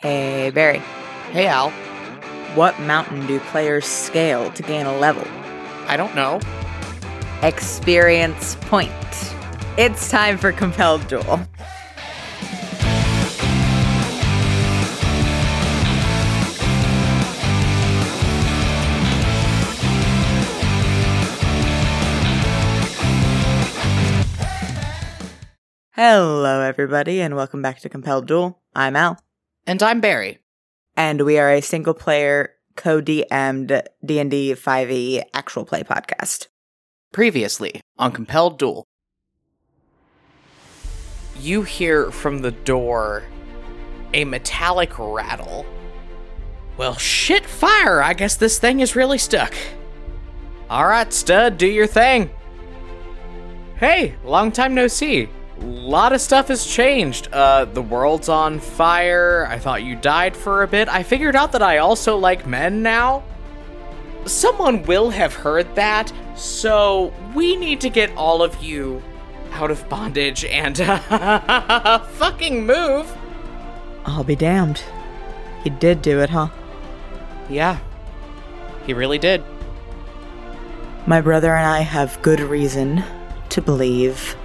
Hey, Barry. Hey, Al. What mountain do players scale to gain a level? I don't know. Experience point. It's time for Compelled Duel. Hello, everybody, and welcome back to Compelled Duel. I'm Al, And I'm Barry. and we are a single-player, co-DM'd D&D 5e E actual play podcast. Previously on Compelled Duel. You hear from the door a metallic rattle. Well, shit fire! I guess this thing is really stuck. Alright, stud, do your thing. Hey, long time no see. A lot of stuff has changed. Uh, the world's on fire. I thought you died for a bit. I figured out that I also like men now. Someone will have heard that, so we need to get all of you out of bondage and fucking move. I'll be damned. He did do it, huh? Yeah, he really did. My brother and I have good reason to believe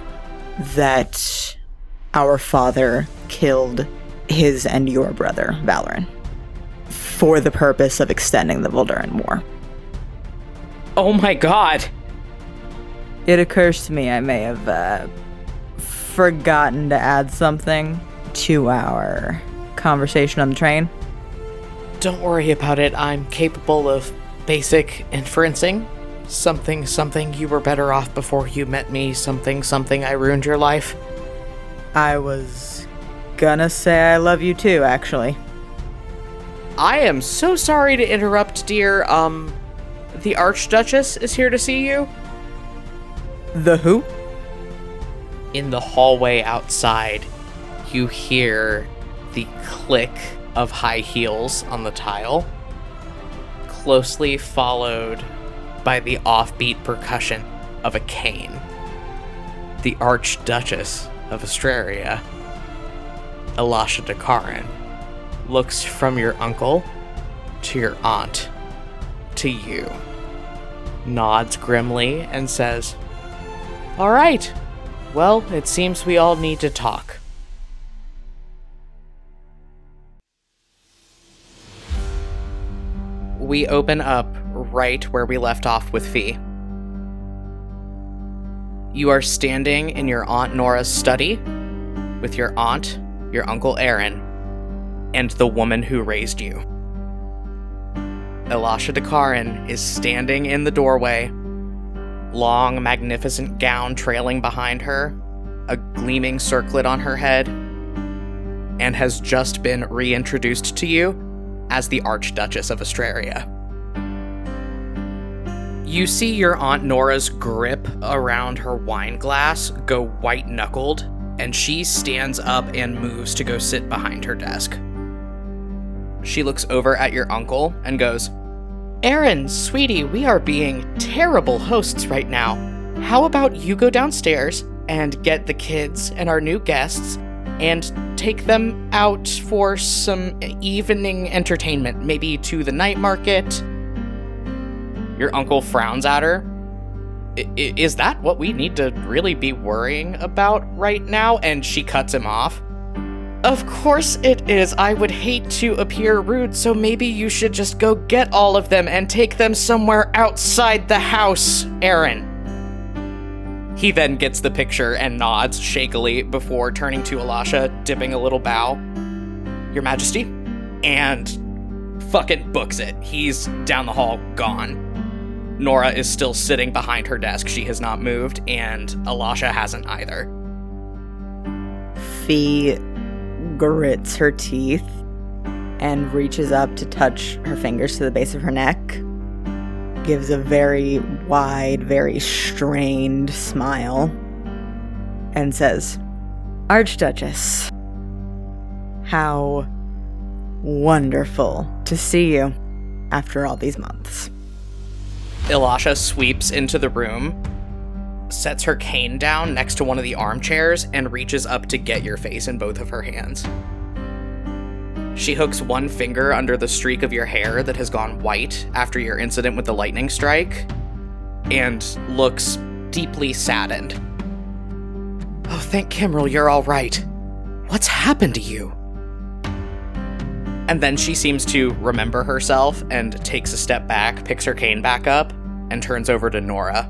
that our father killed his and your brother, Valoran, for the purpose of extending the Volduran War. Oh my god. It occurs to me I may have uh, forgotten to add something to our conversation on the train. Don't worry about it. I'm capable of basic inferencing. Something, something, you were better off before you met me. Something, something, I ruined your life. I was gonna say I love you too, actually. I am so sorry to interrupt, dear. Um, the Archduchess is here to see you. The who? In the hallway outside, you hear the click of high heels on the tile, closely followed by the offbeat percussion of a cane. The Archduchess of Astraria, Elasha Dakaran, looks from your uncle to your aunt to you, nods grimly, and says, All right, well, it seems we all need to talk. We open up right where we left off with Fee. You are standing in your Aunt Nora's study with your aunt, your Uncle Aaron, and the woman who raised you. Elasha Dakaran is standing in the doorway, long, magnificent gown trailing behind her, a gleaming circlet on her head, and has just been reintroduced to you as the Archduchess of Astraria. You see your Aunt Nora's grip around her wine glass go white knuckled, and she stands up and moves to go sit behind her desk. She looks over at your uncle and goes, Aaron, sweetie, we are being terrible hosts right now. How about you go downstairs and get the kids and our new guests and take them out for some evening entertainment, maybe to the night market? Your uncle frowns at her. "I- Is that what we need to really be worrying about right now? And she cuts him off. Of course it is. I would hate to appear rude, so maybe you should just go get all of them and take them somewhere outside the house, Aaron. He then gets the picture and nods shakily before turning to Elasha, dipping a little bow. Your Majesty? And fucking books it. He's down the hall, gone. Nora is still sitting behind her desk. She has not moved, and Alasha hasn't either. Fee grits her teeth and reaches up to touch her fingers to the base of her neck. Gives a very wide, very strained smile and says, Archduchess, how wonderful to see you after all these months. Elisha sweeps into the room, sets her cane down next to one of the armchairs, and reaches up to get your face in both of her hands. She hooks one finger under the streak of your hair that has gone white after your incident with the lightning strike and looks deeply saddened. Oh, thank Kimrel, you're all right. What's happened to you? And then she seems to remember herself and takes a step back, picks her cane back up, and turns over to Nora.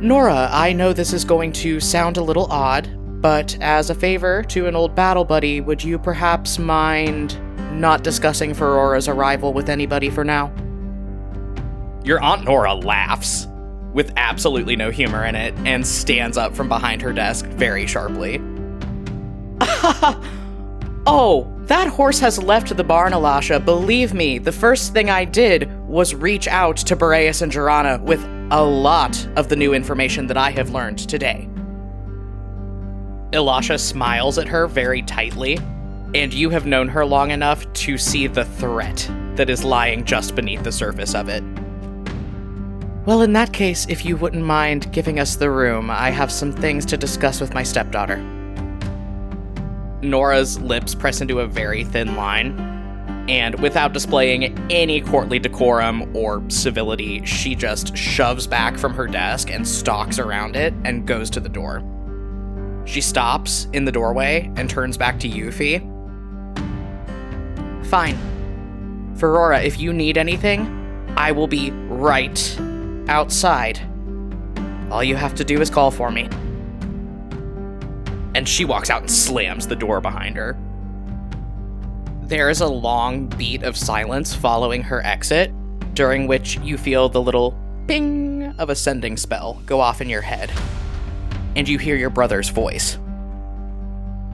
Nora, I know this is going to sound a little odd, but as a favor to an old battle buddy, would you perhaps mind not discussing Ferora's arrival with anybody for now? Your Aunt Nora laughs with absolutely no humor in it and stands up from behind her desk very sharply. oh, that horse has left the barn, Elisha. Believe me, the first thing I did was reach out to Boreas and Jorana with a lot of the new information that I have learned today. Elisha smiles at her very tightly, and you have known her long enough to see the threat that is lying just beneath the surface of it. Well, in that case, if you wouldn't mind giving us the room, I have some things to discuss with my stepdaughter. Nora's lips press into a very thin line, and without displaying any courtly decorum or civility, she just shoves back from her desk and stalks around it and goes to the door. She stops in the doorway and turns back to Yuffie. Fine. Ferora, if you need anything, I will be right outside. All you have to do is call for me. And she walks out and slams the door behind her. There is a long beat of silence following her exit, during which you feel the little ping of a sending spell go off in your head. And you hear your brother's voice.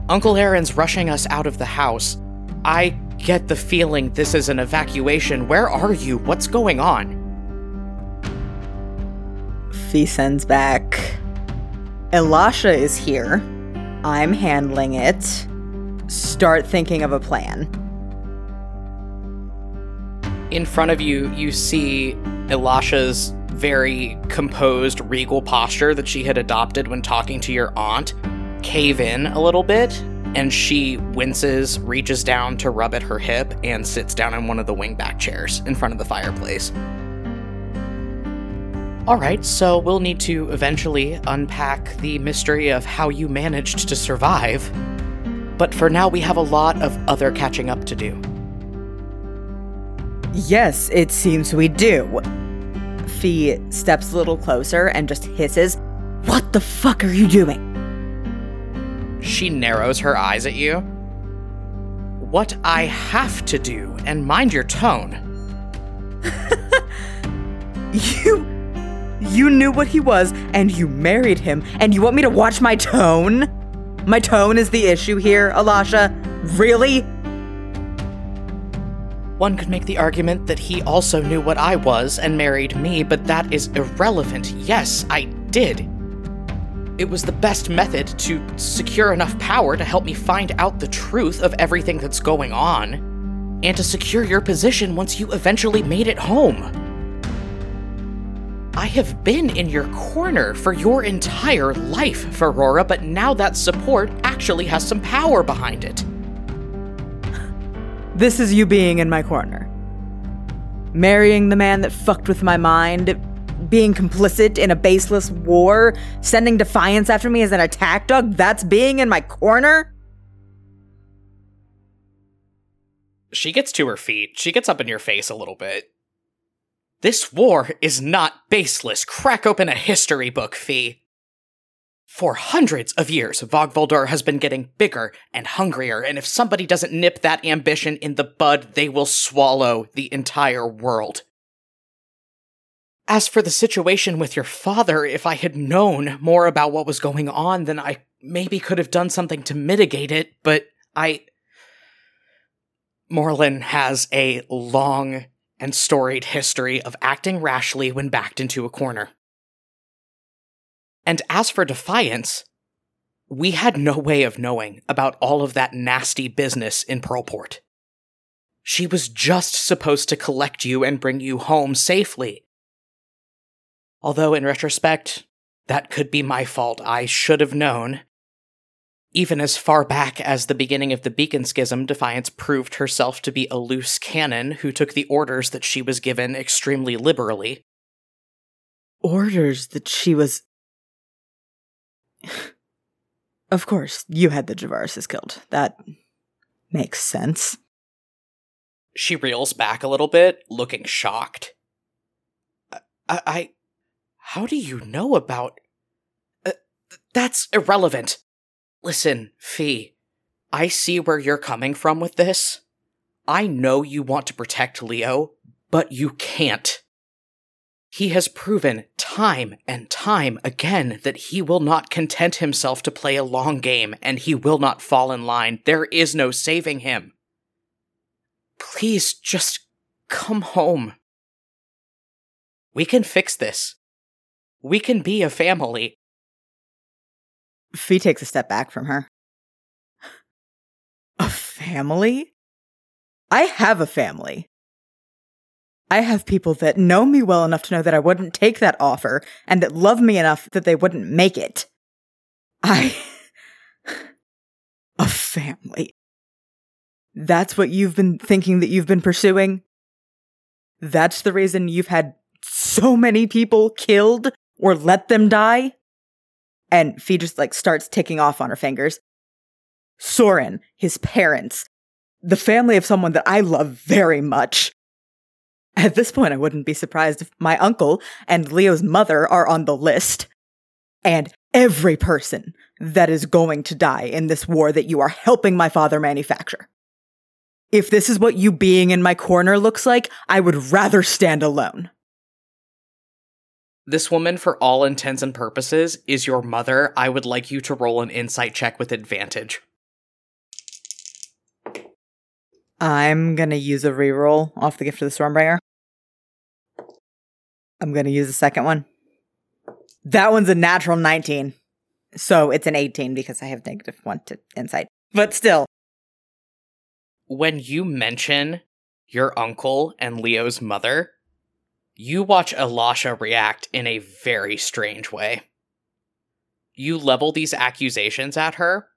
Uncle Aaron's rushing us out of the house. I get the feeling this is an evacuation. Where are you? What's going on? Fee sends back. Elasha is here. I'm handling it. Start thinking of a plan. In front of you, you see Elisha's very composed, regal posture that she had adopted when talking to your aunt cave in a little bit, and she winces, reaches down to rub at her hip, and sits down in one of the wingback chairs in front of the fireplace. Alright, so we'll need to eventually unpack the mystery of how you managed to survive. But for now, we have a lot of other catching up to do. Yes, it seems we do. Fee steps a little closer and just hisses, What the fuck are you doing? She narrows her eyes at you. What I have to do, and mind your tone. you you knew what he was and you married him, and you want me to watch my tone? My tone is the issue here, Alasha. Really? One could make the argument that he also knew what I was and married me, but that is irrelevant. Yes, I did. It was the best method to secure enough power to help me find out the truth of everything that's going on, and to secure your position once you eventually made it home. I have been in your corner for your entire life, Ferora, but now that support actually has some power behind it. This is you being in my corner. Marrying the man that fucked with my mind, being complicit in a baseless war, sending Defiance after me as an attack dog, that's being in my corner? She gets to her feet. She gets up in your face a little bit. This war is not baseless. Crack open a history book, Fee. For hundreds of years, Vogvoldur has been getting bigger and hungrier, and if somebody doesn't nip that ambition in the bud, they will swallow the entire world. As for the situation with your father, if I had known more about what was going on, then I maybe could have done something to mitigate it, but I. Morlin has a long and storied history of acting rashly when backed into a corner. And as for Defiance, we had no way of knowing about all of that nasty business in Pearlport. She was just supposed to collect you and bring you home safely. Although, in retrospect, that could be my fault. I should have known. Even as far back as the beginning of the Beacon Schism, Defiance proved herself to be a loose cannon who took the orders that she was given extremely liberally. Orders that she was. of course, you had the Javarises killed. That makes sense. She reels back a little bit, looking shocked. I. I how do you know about. Uh, that's irrelevant. Listen, Fee, I see where you're coming from with this. I know you want to protect Leo, but you can't. He has proven time and time again that he will not content himself to play a long game and he will not fall in line. There is no saving him. Please just come home. We can fix this. We can be a family. Fee takes a step back from her. A family? I have a family. I have people that know me well enough to know that I wouldn't take that offer and that love me enough that they wouldn't make it. I. a family. That's what you've been thinking that you've been pursuing? That's the reason you've had so many people killed or let them die? And Fee just like starts ticking off on her fingers. Soren, his parents, the family of someone that I love very much. At this point, I wouldn't be surprised if my uncle and Leo's mother are on the list. And every person that is going to die in this war that you are helping my father manufacture. If this is what you being in my corner looks like, I would rather stand alone. This woman, for all intents and purposes, is your mother. I would like you to roll an insight check with advantage. I'm gonna use a reroll off the gift of the Stormbringer. I'm gonna use the second one. That one's a natural 19. So it's an 18 because I have negative one to insight. But still. When you mention your uncle and Leo's mother, you watch Elisha react in a very strange way. You level these accusations at her,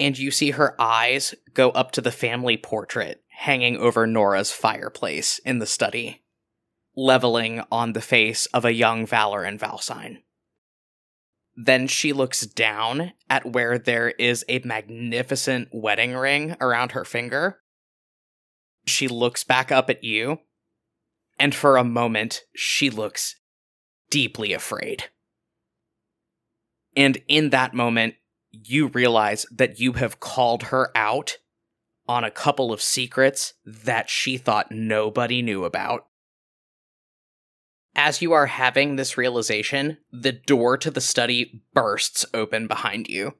and you see her eyes go up to the family portrait hanging over Nora's fireplace in the study, leveling on the face of a young Valor and Valsine. Then she looks down at where there is a magnificent wedding ring around her finger. She looks back up at you and for a moment she looks deeply afraid. And in that moment, you realize that you have called her out on a couple of secrets that she thought nobody knew about. As you are having this realization, the door to the study bursts open behind you.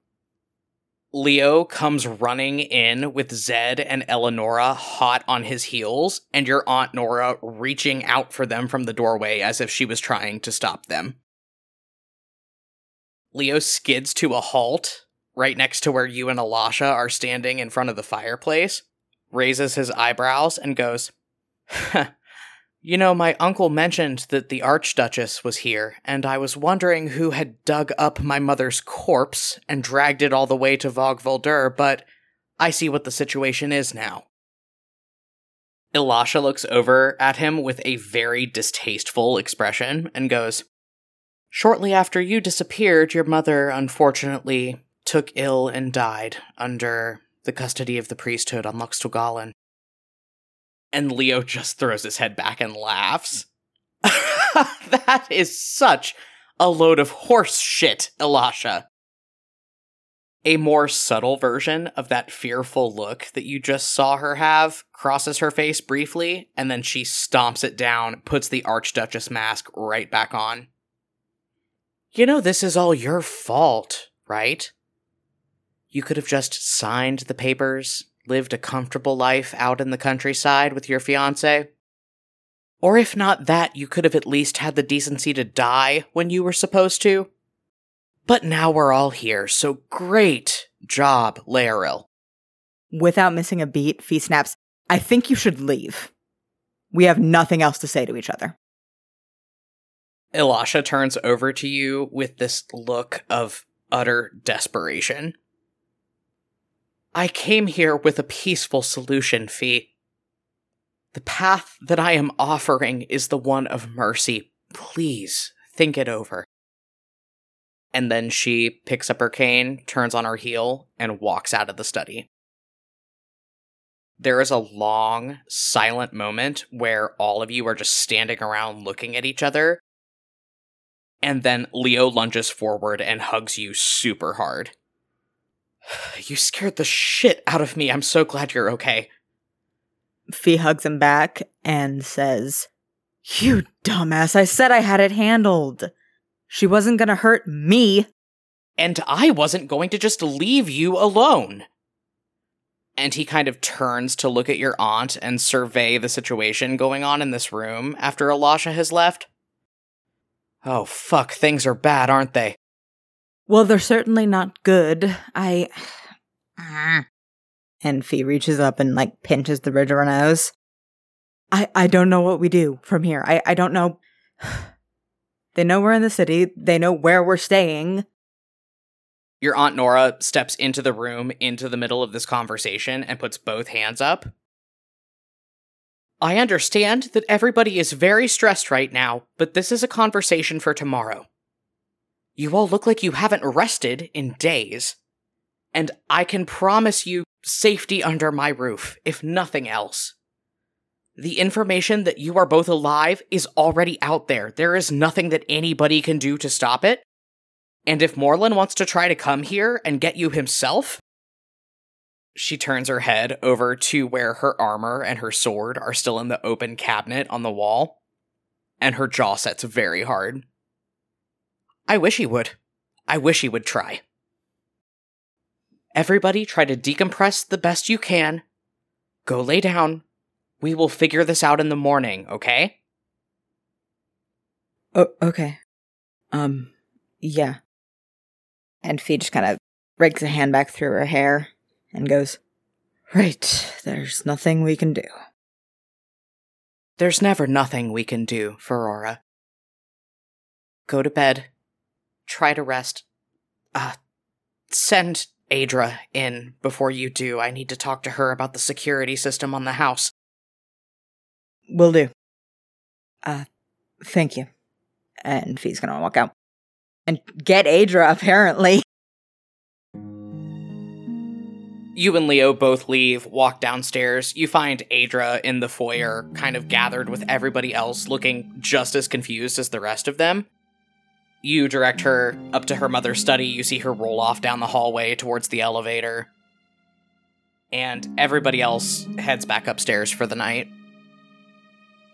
Leo comes running in with Zed and Eleonora hot on his heels, and your Aunt Nora reaching out for them from the doorway as if she was trying to stop them. Leo skids to a halt right next to where you and Elisha are standing in front of the fireplace, raises his eyebrows, and goes, You know, my uncle mentioned that the Archduchess was here, and I was wondering who had dug up my mother's corpse and dragged it all the way to Vogvoldur, but I see what the situation is now. Elisha looks over at him with a very distasteful expression and goes, Shortly after you disappeared, your mother unfortunately took ill and died under the custody of the priesthood on Luxtogalen. And Leo just throws his head back and laughs. that is such a load of horse shit, Elisha. A more subtle version of that fearful look that you just saw her have crosses her face briefly, and then she stomps it down, puts the Archduchess mask right back on. You know, this is all your fault, right? You could have just signed the papers, lived a comfortable life out in the countryside with your fiance? Or if not that, you could have at least had the decency to die when you were supposed to? But now we're all here, so great job, Laeril. Without missing a beat, Fee snaps, I think you should leave. We have nothing else to say to each other. Elisha turns over to you with this look of utter desperation. I came here with a peaceful solution, Fee. The path that I am offering is the one of mercy. Please think it over. And then she picks up her cane, turns on her heel, and walks out of the study. There is a long, silent moment where all of you are just standing around looking at each other. And then Leo lunges forward and hugs you super hard. You scared the shit out of me. I'm so glad you're okay. Fee hugs him back and says, You dumbass, I said I had it handled. She wasn't gonna hurt me. And I wasn't going to just leave you alone. And he kind of turns to look at your aunt and survey the situation going on in this room after Elisha has left. Oh, fuck, things are bad, aren't they? Well, they're certainly not good. I. And Fee reaches up and like pinches the bridge of her nose. I I don't know what we do from here. I I don't know. They know we're in the city. They know where we're staying. Your Aunt Nora steps into the room, into the middle of this conversation, and puts both hands up. I understand that everybody is very stressed right now, but this is a conversation for tomorrow. You all look like you haven't rested in days. And I can promise you safety under my roof, if nothing else. The information that you are both alive is already out there. There is nothing that anybody can do to stop it. And if Morlun wants to try to come here and get you himself, she turns her head over to where her armor and her sword are still in the open cabinet on the wall, and her jaw sets very hard. I wish he would. I wish he would try. Everybody try to decompress the best you can. Go lay down. We will figure this out in the morning, okay? Oh, okay. Um, yeah. And Fee just kind of rakes a hand back through her hair and goes, Right, there's nothing we can do. There's never nothing we can do, Ferora. Go to bed. Try to rest. Uh, send Adra in before you do. I need to talk to her about the security system on the house. Will do. Uh, thank you. And Fee's gonna walk out. And get Adra, apparently. You and Leo both leave, walk downstairs. You find Adra in the foyer, kind of gathered with everybody else, looking just as confused as the rest of them. You direct her up to her mother's study. You see her roll off down the hallway towards the elevator. And everybody else heads back upstairs for the night.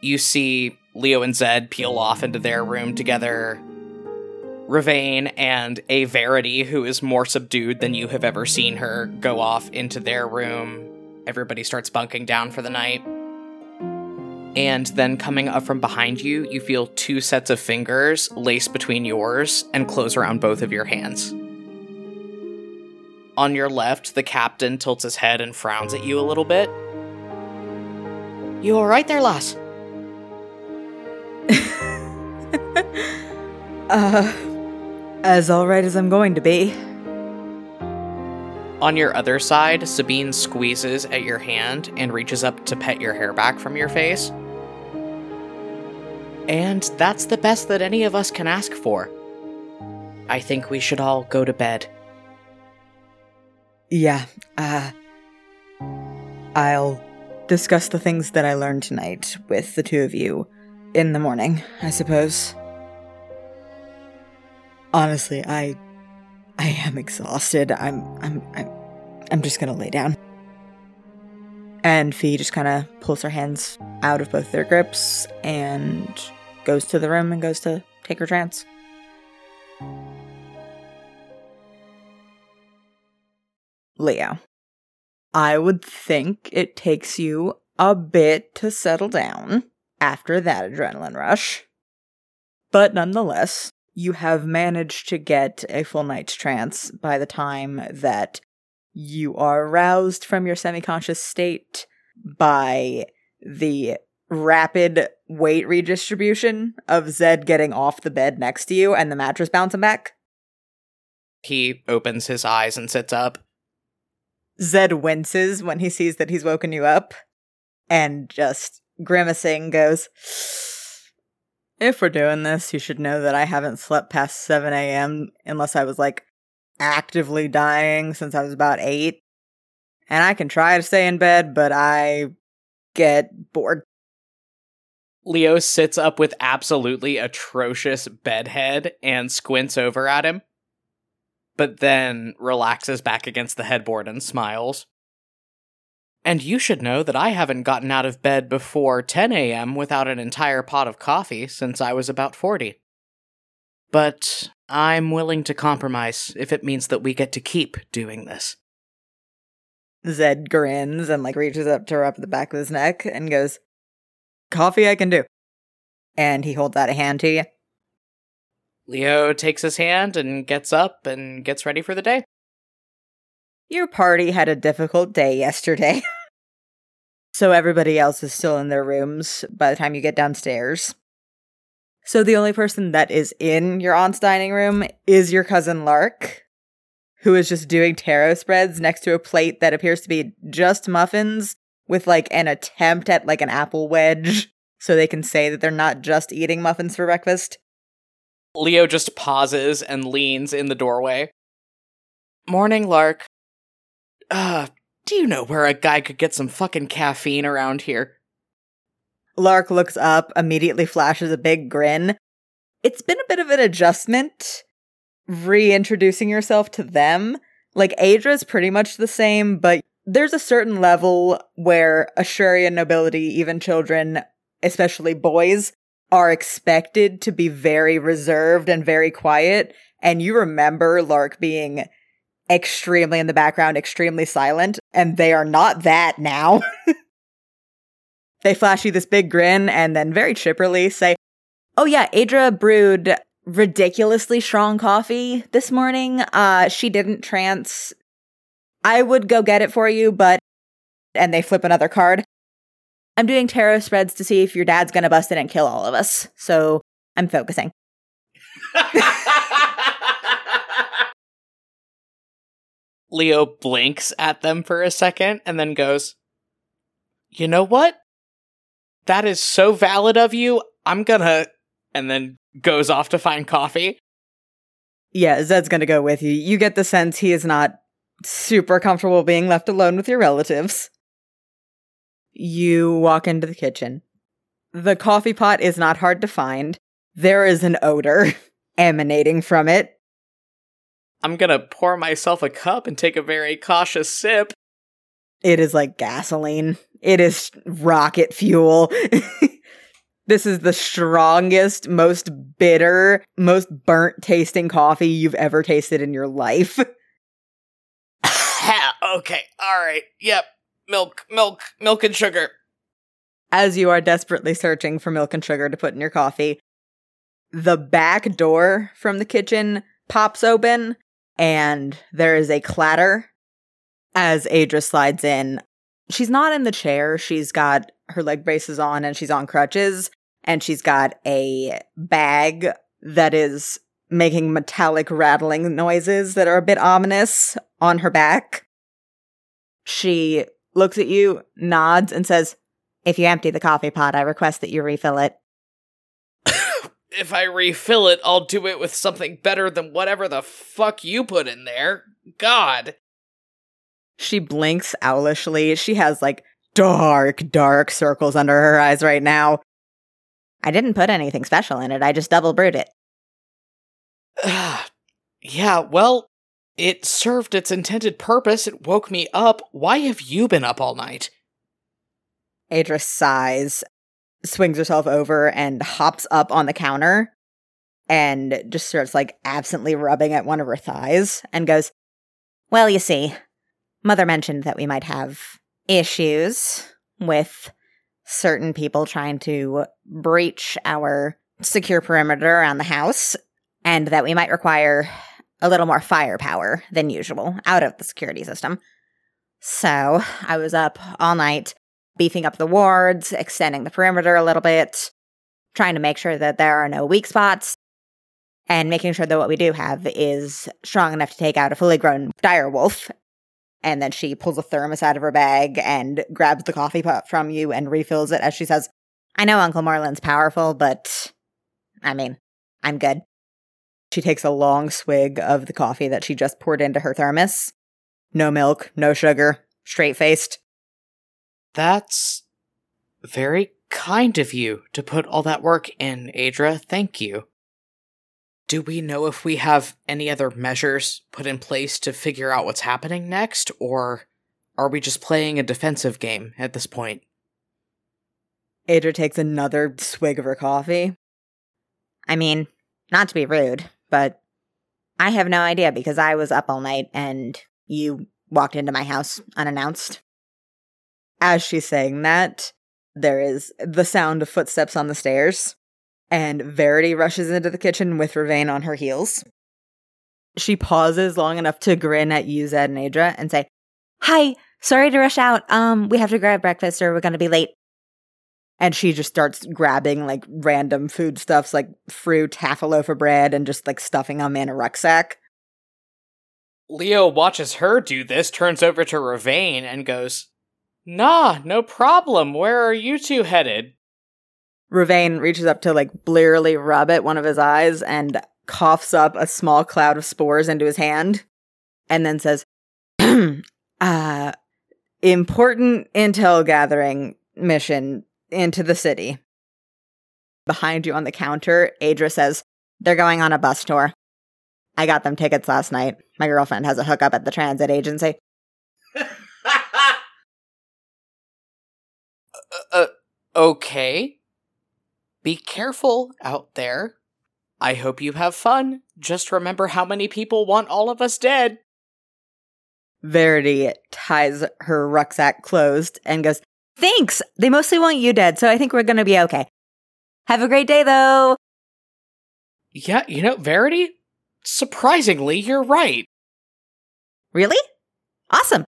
You see Leo and Zed peel off into their room together. Ravain and a Verity, who is more subdued than you have ever seen her, go off into their room. Everybody starts bunking down for the night. And then coming up from behind you, you feel two sets of fingers lace between yours and close around both of your hands. On your left, the captain tilts his head and frowns at you a little bit. You alright there, lass? uh, as alright as I'm going to be. On your other side, Sabine squeezes at your hand and reaches up to pet your hair back from your face. And that's the best that any of us can ask for. I think we should all go to bed. Yeah, uh. I'll discuss the things that I learned tonight with the two of you in the morning, I suppose. Honestly, I I am exhausted. I'm I'm I'm I'm just going to lay down. And Fee just kind of pulls her hands out of both their grips and goes to the room and goes to take her trance. Leo, I would think it takes you a bit to settle down after that adrenaline rush. But nonetheless, you have managed to get a full night's trance by the time that you are roused from your semi conscious state by the rapid weight redistribution of Zed getting off the bed next to you and the mattress bouncing back. He opens his eyes and sits up. Zed winces when he sees that he's woken you up and just grimacing goes, If we're doing this, you should know that I haven't slept past 7 a.m. unless I was like actively dying since I was about 8. And I can try to stay in bed, but I get bored. Leo sits up with absolutely atrocious bedhead and squints over at him, but then relaxes back against the headboard and smiles. And you should know that I haven't gotten out of bed before 10 a.m. without an entire pot of coffee since I was about 40. But I'm willing to compromise if it means that we get to keep doing this. Zed grins and like reaches up to rub the back of his neck and goes, Coffee I can do. And he holds out a hand to you. Leo takes his hand and gets up and gets ready for the day. Your party had a difficult day yesterday. so everybody else is still in their rooms by the time you get downstairs. So the only person that is in your aunt's dining room is your cousin Lark, who is just doing tarot spreads next to a plate that appears to be just muffins with like an attempt at like an apple wedge so they can say that they're not just eating muffins for breakfast. Leo just pauses and leans in the doorway. Morning, Lark. Uh, do you know where a guy could get some fucking caffeine around here? Lark looks up, immediately flashes a big grin. It's been a bit of an adjustment reintroducing yourself to them. Like Adra's pretty much the same, but there's a certain level where Ashurian nobility, even children, especially boys, are expected to be very reserved and very quiet. And you remember Lark being extremely in the background, extremely silent, and they are not that now. they flash you this big grin and then very chipperly say, Oh yeah, Adra brewed ridiculously strong coffee this morning. Uh, she didn't trance. I would go get it for you, but, and they flip another card. I'm doing tarot spreads to see if your dad's gonna bust in and kill all of us. So I'm focusing. Leo blinks at them for a second and then goes, You know what? That is so valid of you. I'm gonna. And then goes off to find coffee. Yeah, Zed's gonna go with you. You get the sense he is not super comfortable being left alone with your relatives. You walk into the kitchen. The coffee pot is not hard to find. There is an odor emanating from it. I'm gonna pour myself a cup and take a very cautious sip. It is like gasoline. It is rocket fuel. this is the strongest, most bitter, most burnt tasting coffee you've ever tasted in your life. okay, alright, yep. Milk, milk, milk and sugar. As you are desperately searching for milk and sugar to put in your coffee, the back door from the kitchen pops open and there is a clatter as Adra slides in. She's not in the chair. She's got her leg braces on and she's on crutches and she's got a bag that is making metallic rattling noises that are a bit ominous on her back. She looks at you, nods, and says, If you empty the coffee pot, I request that you refill it. if I refill it, I'll do it with something better than whatever the fuck you put in there. God. She blinks owlishly. She has like dark, dark circles under her eyes right now. I didn't put anything special in it. I just double brewed it. yeah, well, it served its intended purpose. It woke me up. Why have you been up all night? Adra sighs, swings herself over, and hops up on the counter and just starts like absently rubbing at one of her thighs and goes, Well, you see, Mother mentioned that we might have issues with certain people trying to breach our secure perimeter around the house, and that we might require a little more firepower than usual out of the security system. So I was up all night beefing up the wards, extending the perimeter a little bit, trying to make sure that there are no weak spots, and making sure that what we do have is strong enough to take out a fully grown dire wolf. And then she pulls a thermos out of her bag and grabs the coffee pot from you and refills it as she says, I know Uncle Marlin's powerful, but I mean, I'm good. She takes a long swig of the coffee that she just poured into her thermos. No milk, no sugar, straight faced. That's very kind of you to put all that work in, Adra. Thank you. Do we know if we have any other measures put in place to figure out what's happening next, or are we just playing a defensive game at this point? Adra takes another swig of her coffee. I mean, not to be rude, but I have no idea because I was up all night and you walked into my house unannounced. As she's saying that, there is the sound of footsteps on the stairs and Verity rushes into the kitchen with Ravain on her heels. She pauses long enough to grin at you, Zed and Adra, and say, Hi, sorry to rush out. Um, we have to grab breakfast or we're gonna be late. And she just starts grabbing like random foodstuffs like fruit, half a loaf of bread, and just like stuffing them in a rucksack. Leo watches her do this, turns over to Ravain, and goes, Nah, no problem. Where are you two headed? Ravain reaches up to like blearily rub at one of his eyes and coughs up a small cloud of spores into his hand and then says, uh, important intel gathering mission into the city. Behind you on the counter, Adra says, they're going on a bus tour. I got them tickets last night. My girlfriend has a hookup at the transit agency. uh, uh, okay. Be careful out there. I hope you have fun. Just remember how many people want all of us dead. Verity ties her rucksack closed and goes, Thanks. They mostly want you dead, so I think we're going to be okay. Have a great day, though. Yeah, you know, Verity, surprisingly, you're right. Really? Awesome.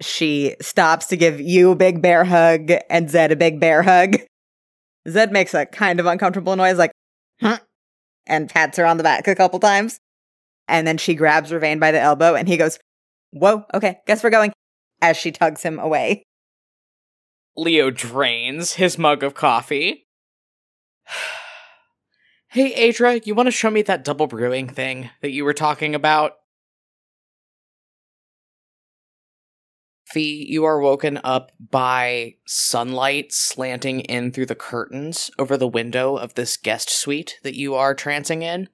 She stops to give you a big bear hug and Zed a big bear hug. Zed makes a kind of uncomfortable noise, like, huh, and pats her on the back a couple times. And then she grabs Ravain by the elbow and he goes, Whoa, okay, guess we're going, as she tugs him away. Leo drains his mug of coffee. hey, Adra, you want to show me that double brewing thing that you were talking about? Fee, you are woken up by sunlight slanting in through the curtains over the window of this guest suite that you are trancing in.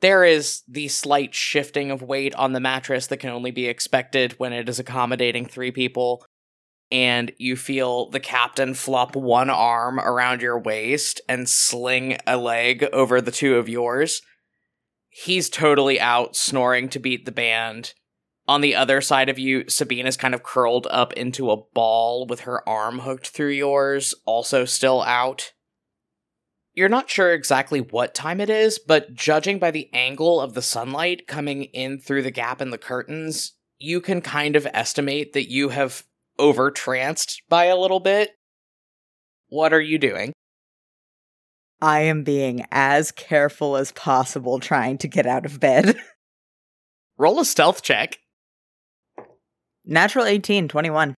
There is the slight shifting of weight on the mattress that can only be expected when it is accommodating three people, and you feel the captain flop one arm around your waist and sling a leg over the two of yours. He's totally out snoring to beat the band on the other side of you, Sabine is kind of curled up into a ball with her arm hooked through yours, also still out. You're not sure exactly what time it is, but judging by the angle of the sunlight coming in through the gap in the curtains, you can kind of estimate that you have overtranced by a little bit. What are you doing? I am being as careful as possible trying to get out of bed. Roll a stealth check. Natural 18, 21.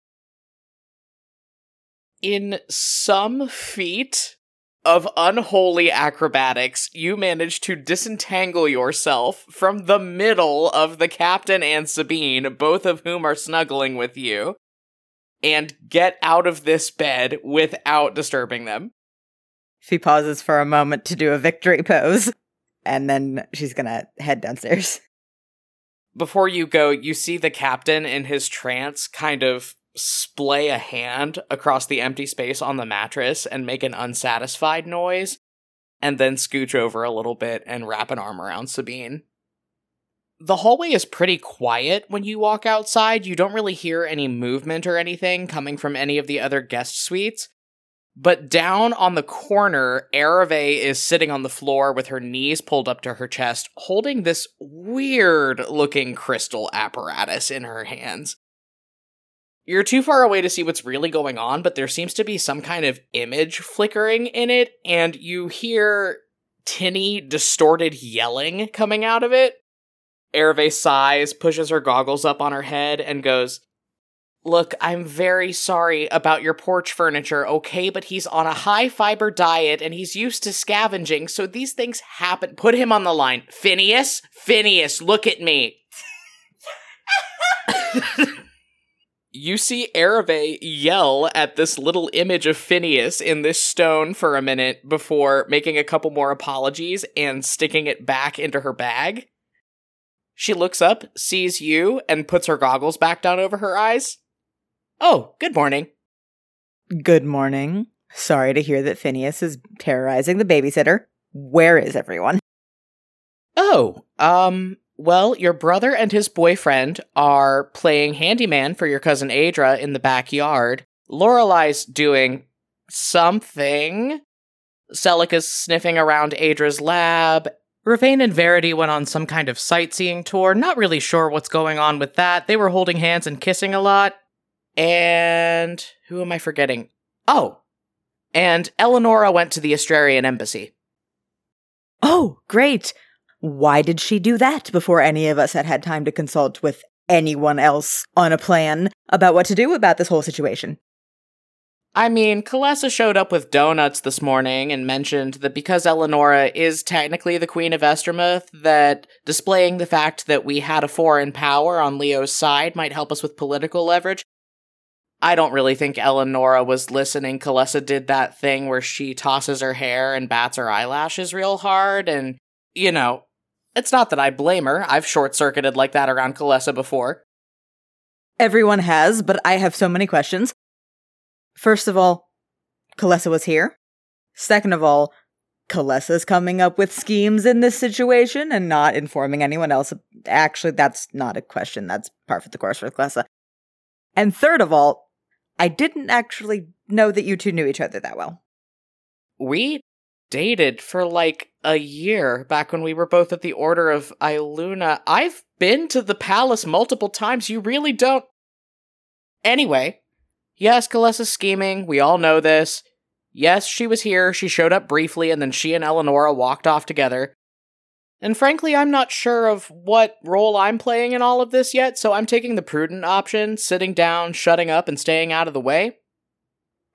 In some feat of unholy acrobatics, you manage to disentangle yourself from the middle of the captain and Sabine, both of whom are snuggling with you, and get out of this bed without disturbing them. She pauses for a moment to do a victory pose, and then she's gonna head downstairs before you go, you see the captain in his trance kind of splay a hand across the empty space on the mattress and make an unsatisfied noise, and then scooch over a little bit and wrap an arm around Sabine. The hallway is pretty quiet when you walk outside. You don't really hear any movement or anything coming from any of the other guest suites, but down on the corner, Ereve is sitting on the floor with her knees pulled up to her chest, holding this weird looking crystal apparatus in her hands. You're too far away to see what's really going on, but there seems to be some kind of image flickering in it, and you hear tinny, distorted yelling coming out of it. Ereve sighs, pushes her goggles up on her head, and goes, Look, I'm very sorry about your porch furniture, okay? But he's on a high fiber diet and he's used to scavenging, so these things happen. Put him on the line. Phineas? Phineas, look at me. you see Ereve yell at this little image of Phineas in this stone for a minute before making a couple more apologies and sticking it back into her bag. She looks up, sees you, and puts her goggles back down over her eyes. Oh, good morning. Good morning. Sorry to hear that Phineas is terrorizing the babysitter. Where is everyone? Oh, um, well, your brother and his boyfriend are playing handyman for your cousin Adra in the backyard. Lorelai's doing something. Celica's sniffing around Adra's lab. Ravane and Verity went on some kind of sightseeing tour. Not really sure what's going on with that. They were holding hands and kissing a lot. And who am I forgetting? Oh, and Eleonora went to the Astrarian embassy. Oh, great. Why did she do that before any of us had had time to consult with anyone else on a plan about what to do about this whole situation? I mean, Kalessa showed up with donuts this morning and mentioned that because Eleonora is technically the Queen of Estermuth, that displaying the fact that we had a foreign power on Leo's side might help us with political leverage. I don't really think Eleonora was listening. Kalessa did that thing where she tosses her hair and bats her eyelashes real hard, and, you know, it's not that I blame her. I've short circuited like that around Kalessa before. Everyone has, but I have so many questions. First of all, Kalessa was here. Second of all, Kalessa's coming up with schemes in this situation and not informing anyone else. Actually, that's not a question. That's par for the course for Kalessa. And third of all, I didn't actually know that you two knew each other that well. We dated for like a year back when we were both at the Order of Iluna. I've been to the palace multiple times. You really don't. Anyway, yes, Kalessa's scheming. We all know this. Yes, she was here. She showed up briefly, and then she and Eleonora walked off together. And frankly, I'm not sure of what role I'm playing in all of this yet, so I'm taking the prudent option, sitting down, shutting up, and staying out of the way.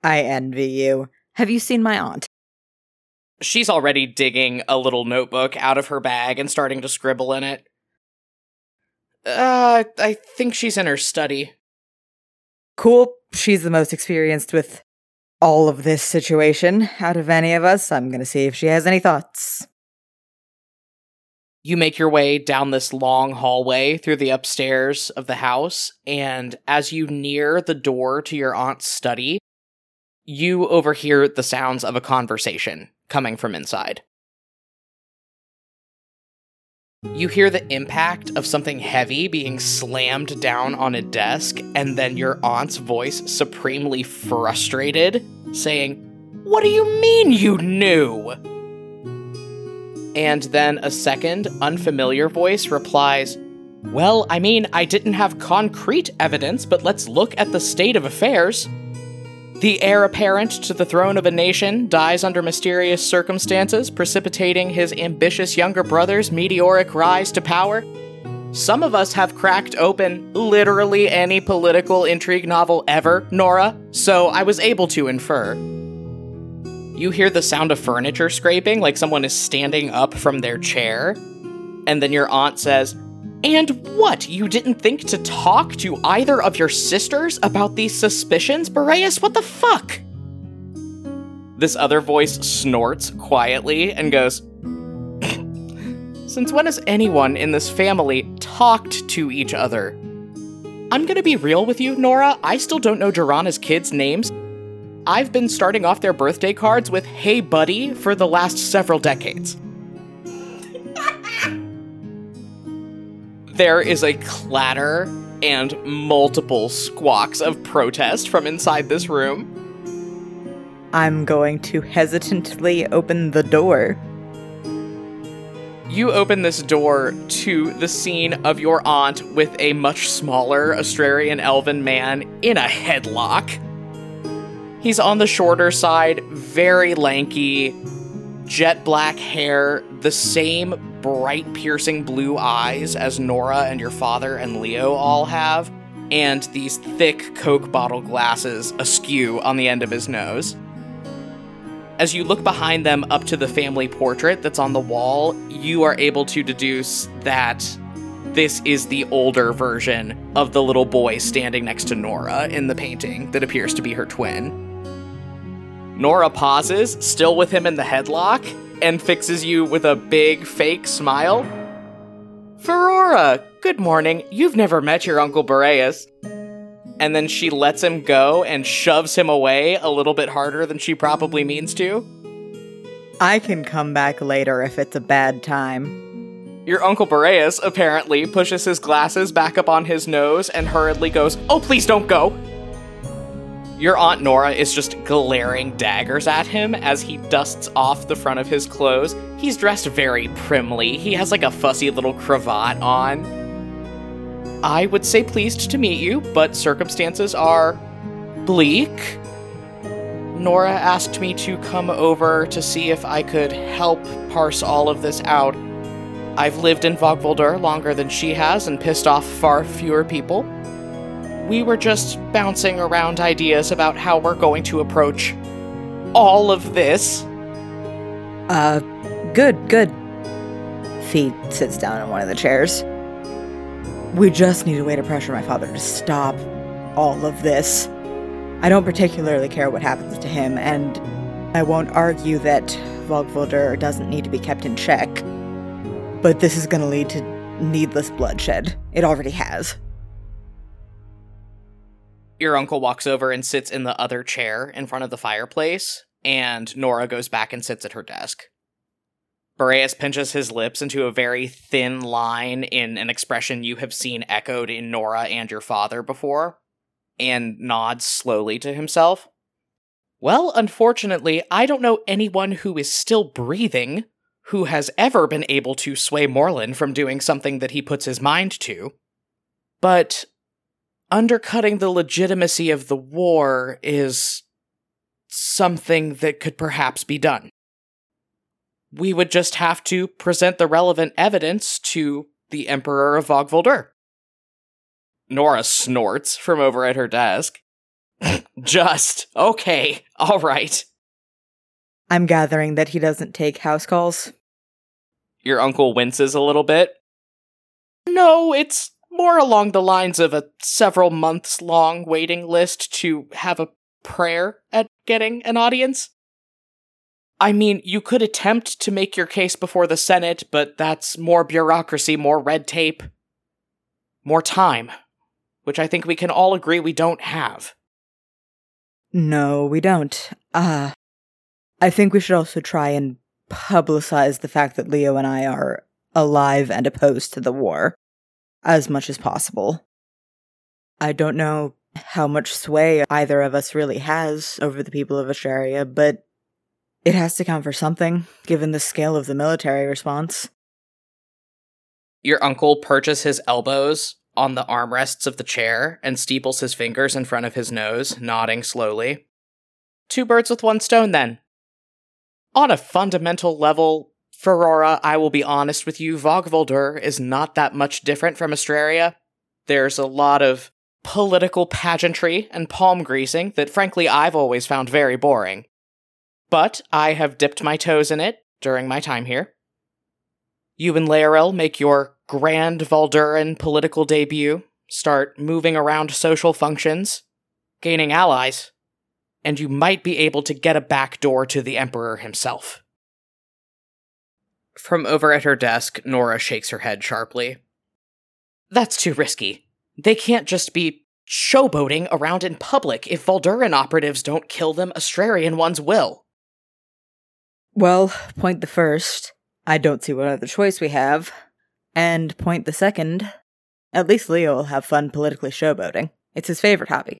I envy you. Have you seen my aunt? She's already digging a little notebook out of her bag and starting to scribble in it. Uh, I think she's in her study. Cool. She's the most experienced with all of this situation out of any of us. I'm gonna see if she has any thoughts. You make your way down this long hallway through the upstairs of the house, and as you near the door to your aunt's study, you overhear the sounds of a conversation coming from inside. You hear the impact of something heavy being slammed down on a desk, and then your aunt's voice, supremely frustrated, saying, What do you mean you knew? And then a second, unfamiliar voice replies, Well, I mean, I didn't have concrete evidence, but let's look at the state of affairs. The heir apparent to the throne of a nation dies under mysterious circumstances, precipitating his ambitious younger brother's meteoric rise to power. Some of us have cracked open literally any political intrigue novel ever, Nora, so I was able to infer. You hear the sound of furniture scraping, like someone is standing up from their chair. And then your aunt says, And what? You didn't think to talk to either of your sisters about these suspicions? Boreas, what the fuck? This other voice snorts quietly and goes, Since when has anyone in this family talked to each other? I'm gonna be real with you, Nora. I still don't know Jorana's kids' names, I've been starting off their birthday cards with Hey Buddy for the last several decades. There is a clatter and multiple squawks of protest from inside this room. I'm going to hesitantly open the door. You open this door to the scene of your aunt with a much smaller Astrarian elven man in a headlock. He's on the shorter side, very lanky, jet black hair, the same bright, piercing blue eyes as Nora and your father and Leo all have, and these thick Coke bottle glasses askew on the end of his nose. As you look behind them up to the family portrait that's on the wall, you are able to deduce that this is the older version of the little boy standing next to Nora in the painting that appears to be her twin. Nora pauses, still with him in the headlock, and fixes you with a big fake smile. Ferora, good morning. You've never met your Uncle Boreas. And then she lets him go and shoves him away a little bit harder than she probably means to. I can come back later if it's a bad time. Your Uncle Boreas apparently pushes his glasses back up on his nose and hurriedly goes, Oh, please don't go! Your Aunt Nora is just glaring daggers at him as he dusts off the front of his clothes. He's dressed very primly, he has like a fussy little cravat on. I would say pleased to meet you, but circumstances are bleak. Nora asked me to come over to see if I could help parse all of this out. I've lived in Vogvoldur longer than she has and pissed off far fewer people. We were just bouncing around ideas about how we're going to approach all of this. Uh, good, good. Fee sits down in one of the chairs. We just need a way to pressure my father to stop all of this. I don't particularly care what happens to him, and I won't argue that Vogvoldur doesn't need to be kept in check. But this is going to lead to needless bloodshed. It already has. Your uncle walks over and sits in the other chair in front of the fireplace, and Nora goes back and sits at her desk. Boreas pinches his lips into a very thin line in an expression you have seen echoed in Nora and your father before, and nods slowly to himself. Well, unfortunately, I don't know anyone who is still breathing who has ever been able to sway Morlin from doing something that he puts his mind to. But undercutting the legitimacy of the war is something that could perhaps be done. We would just have to present the relevant evidence to the Emperor of Vogvoldur. Nora snorts from over at her desk. just, okay, all right. I'm gathering that he doesn't take house calls. Your uncle winces a little bit. No, it's more along the lines of a several months long waiting list to have a prayer at getting an audience. I mean, you could attempt to make your case before the Senate, but that's more bureaucracy, more red tape, more time, which I think we can all agree we don't have. No, we don't. Uh, I think we should also try and publicize the fact that Leo and I are alive and opposed to the war as much as possible. I don't know how much sway either of us really has over the people of Astraria, but it has to count for something, given the scale of the military response. Your uncle perches his elbows on the armrests of the chair and steeples his fingers in front of his nose, nodding slowly. Two birds with one stone, then. On a fundamental level, Ferora, I will be honest with you, Vogvoldur is not that much different from Astraria. There's a lot of political pageantry and palm greasing that frankly I've always found very boring. But I have dipped my toes in it during my time here. You and Laerel make your grand Volduran political debut, start moving around social functions, gaining allies, and you might be able to get a back door to the Emperor himself. From over at her desk, Nora shakes her head sharply. That's too risky. They can't just be showboating around in public. If Volduran operatives don't kill them, Astrarian ones will. Well, point the first, I don't see what other choice we have. And point the second, at least Leo will have fun politically showboating. It's his favorite hobby.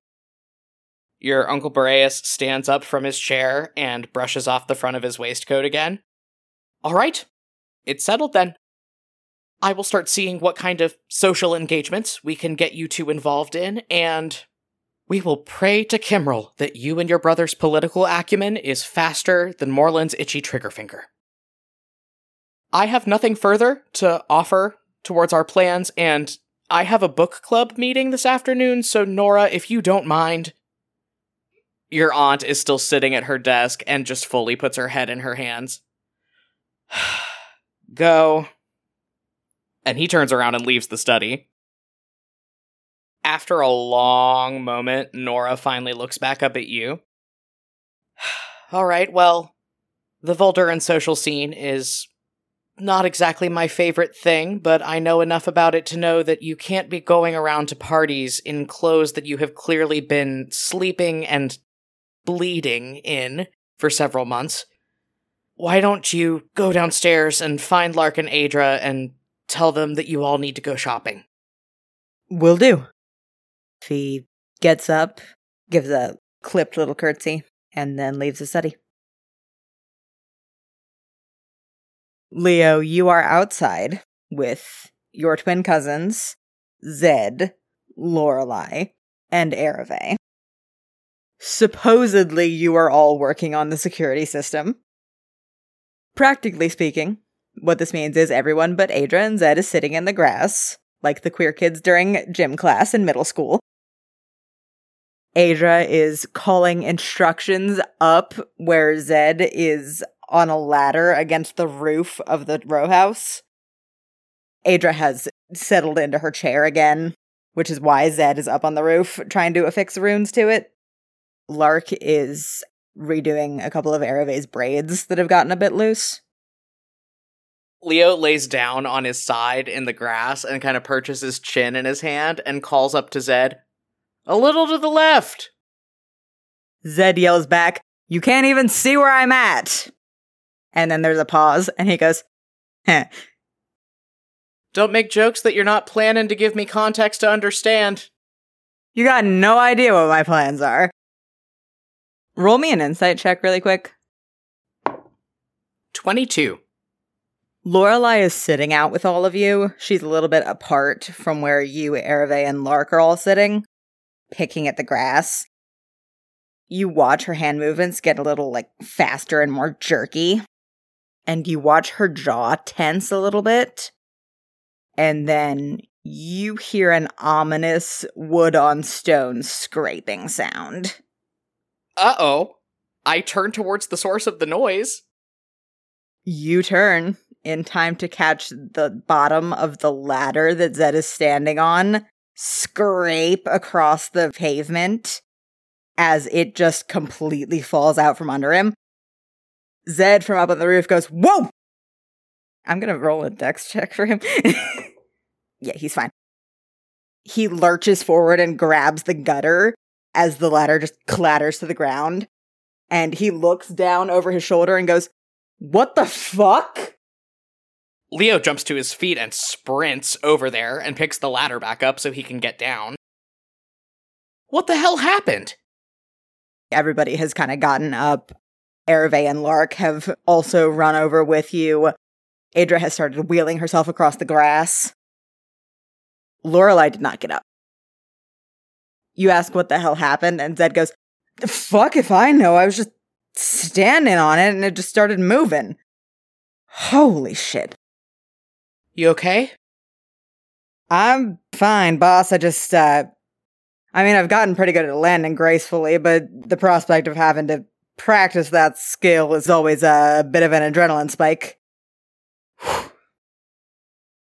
Your Uncle Boreas stands up from his chair and brushes off the front of his waistcoat again. All right, it's settled then. I will start seeing what kind of social engagements we can get you two involved in, and we will pray to Kimrel that you and your brother's political acumen is faster than Morland's itchy trigger finger. I have nothing further to offer towards our plans, and I have a book club meeting this afternoon, so Nora, if you don't mind. Your aunt is still sitting at her desk and just fully puts her head in her hands. Go. And he turns around and leaves the study. After a long moment, Nora finally looks back up at you. All right, well, the Volduran social scene is not exactly my favorite thing, but I know enough about it to know that you can't be going around to parties in clothes that you have clearly been sleeping and bleeding in for several months. Why don't you go downstairs and find Lark and Adra and tell them that you all need to go shopping? Will do. He gets up, gives a clipped little curtsy, and then leaves the study. Leo, you are outside with your twin cousins, Zed, Lorelei, and Ereve. Supposedly, you are all working on the security system. Practically speaking, what this means is everyone but Adra and Zed is sitting in the grass, like the queer kids during gym class in middle school. Adra is calling instructions up where Zed is on a ladder against the roof of the row house. Adra has settled into her chair again, which is why Zed is up on the roof trying to affix runes to it. Lark is redoing a couple of Ereve's braids that have gotten a bit loose. Leo lays down on his side in the grass and kind of perches his chin in his hand and calls up to Zed. A little to the left! Zed yells back, You can't even see where I'm at! And then there's a pause, and he goes, Heh. Don't make jokes that you're not planning to give me context to understand. You got no idea what my plans are. Roll me an insight check really quick. 22. Lorelei is sitting out with all of you. She's a little bit apart from where you, Ereve, and Lark are all sitting, picking at the grass. You watch her hand movements get a little like faster and more jerky and you watch her jaw tense a little bit. And then you hear an ominous wood on stone scraping sound. Uh oh. I turn towards the source of the noise. You turn in time to catch the bottom of the ladder that Zed is standing on scrape across the pavement as it just completely falls out from under him. Zed from up on the roof goes, Whoa! I'm gonna roll a dex check for him. yeah, he's fine. He lurches forward and grabs the gutter as the ladder just clatters to the ground. And he looks down over his shoulder and goes, What the fuck? Leo jumps to his feet and sprints over there and picks the ladder back up so he can get down. What the hell happened? Everybody has kind of gotten up Ereve and Lark have also run over with you. Adra has started wheeling herself across the grass. Lorelei did not get up. You ask what the hell happened, and Zed goes, Fuck if I know. I was just standing on it and it just started moving. Holy shit. You okay? I'm fine, boss. I just, uh, I mean, I've gotten pretty good at landing gracefully, but the prospect of having to practice that skill is always a bit of an adrenaline spike.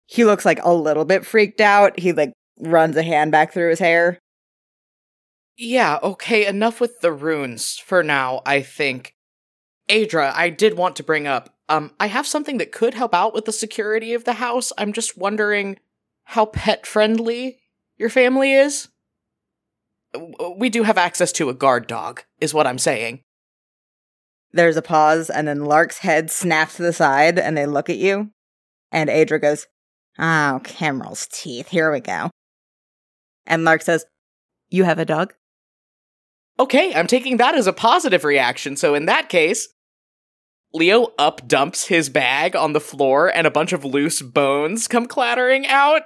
he looks like a little bit freaked out. He like runs a hand back through his hair. Yeah, okay, enough with the runes for now, I think. Adra, I did want to bring up, um, I have something that could help out with the security of the house. I'm just wondering how pet friendly your family is. We do have access to a guard dog, is what I'm saying. There's a pause, and then Lark's head snaps to the side, and they look at you. And Adra goes, Oh, Cameral's teeth. Here we go. And Lark says, You have a dog? Okay, I'm taking that as a positive reaction. So in that case, Leo up dumps his bag on the floor, and a bunch of loose bones come clattering out.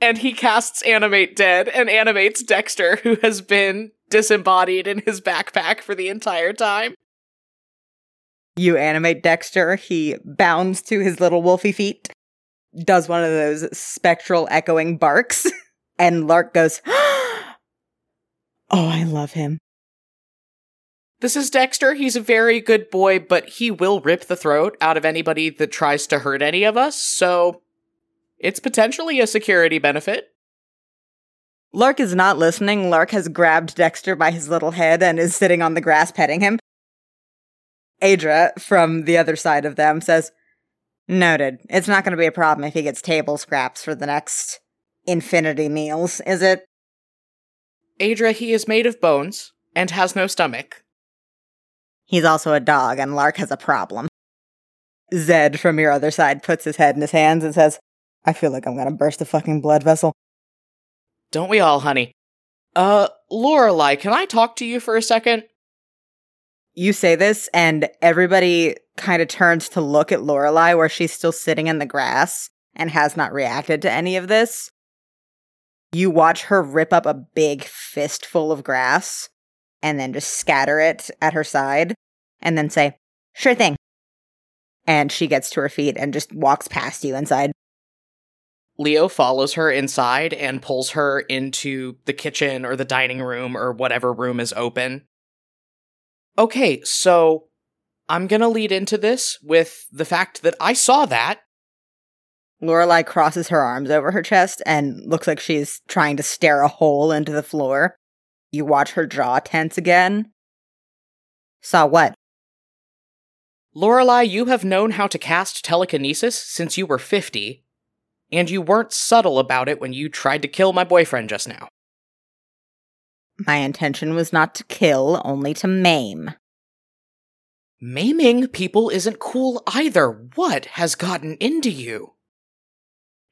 And he casts Animate Dead and animates Dexter, who has been disembodied in his backpack for the entire time. You animate Dexter. He bounds to his little wolfy feet, does one of those spectral echoing barks, and Lark goes, ah! Oh, I love him. This is Dexter. He's a very good boy, but he will rip the throat out of anybody that tries to hurt any of us, so it's potentially a security benefit. Lark is not listening. Lark has grabbed Dexter by his little head and is sitting on the grass petting him. Adra, from the other side of them, says, Noted. It's not going to be a problem if he gets table scraps for the next infinity meals, is it? Adra, he is made of bones and has no stomach. He's also a dog, and Lark has a problem. Zed, from your other side, puts his head in his hands and says, I feel like I'm gonna burst a fucking blood vessel. Don't we all, honey? Uh, Lorelei, can I talk to you for a second? You say this, and everybody kind of turns to look at Lorelei, where she's still sitting in the grass and has not reacted to any of this. You watch her rip up a big fistful of grass and then just scatter it at her side and then say, Sure thing. And she gets to her feet and just walks past you inside. Leo follows her inside and pulls her into the kitchen or the dining room or whatever room is open. Okay, so I'm gonna lead into this with the fact that I saw that. Lorelei crosses her arms over her chest and looks like she's trying to stare a hole into the floor. You watch her jaw tense again. Saw what? Lorelei, you have known how to cast telekinesis since you were 50, and you weren't subtle about it when you tried to kill my boyfriend just now. My intention was not to kill, only to maim. Maiming people isn't cool either. What has gotten into you?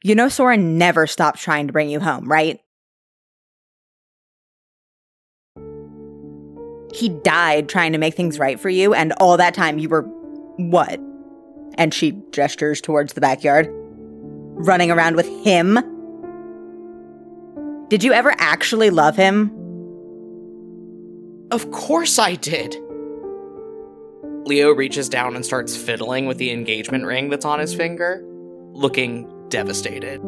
You know Soren never stopped trying to bring you home, right? He died trying to make things right for you, and all that time you were what? And she gestures towards the backyard. Running around with him? Did you ever actually love him? Of course I did. Leo reaches down and starts fiddling with the engagement ring that's on his finger, looking devastated.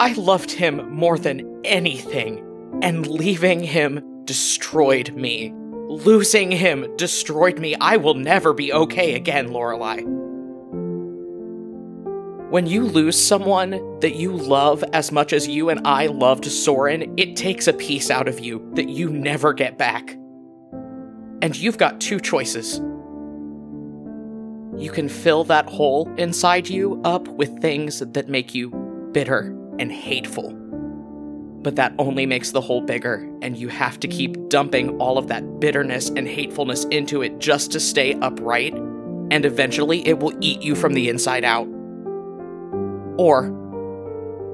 I loved him more than anything, and leaving him destroyed me. Losing him destroyed me. I will never be okay again, Lorelei. When you lose someone that you love as much as you and I loved Soren, it takes a piece out of you that you never get back. And you've got two choices. You can fill that hole inside you up with things that make you bitter and hateful. But that only makes the hole bigger, and you have to keep dumping all of that bitterness and hatefulness into it just to stay upright, and eventually it will eat you from the inside out. Or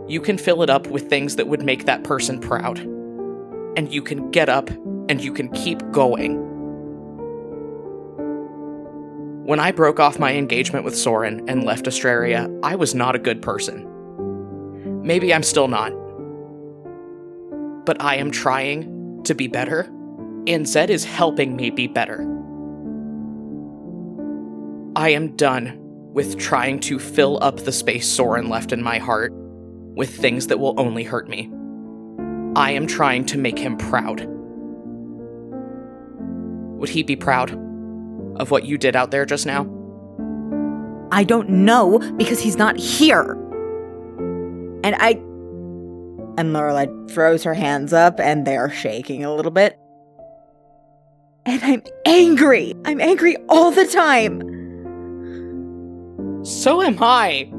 you can fill it up with things that would make that person proud. And you can get up and you can keep going. When I broke off my engagement with Soren and left Astraria, I was not a good person. Maybe I'm still not. But I am trying to be better, and Zed is helping me be better. I am done with trying to fill up the space Soren left in my heart with things that will only hurt me. I am trying to make him proud. Would he be proud of what you did out there just now? I don't know because he's not here. And I. And Lorelei throws her hands up and they're shaking a little bit. And I'm angry. I'm angry all the time. So am I.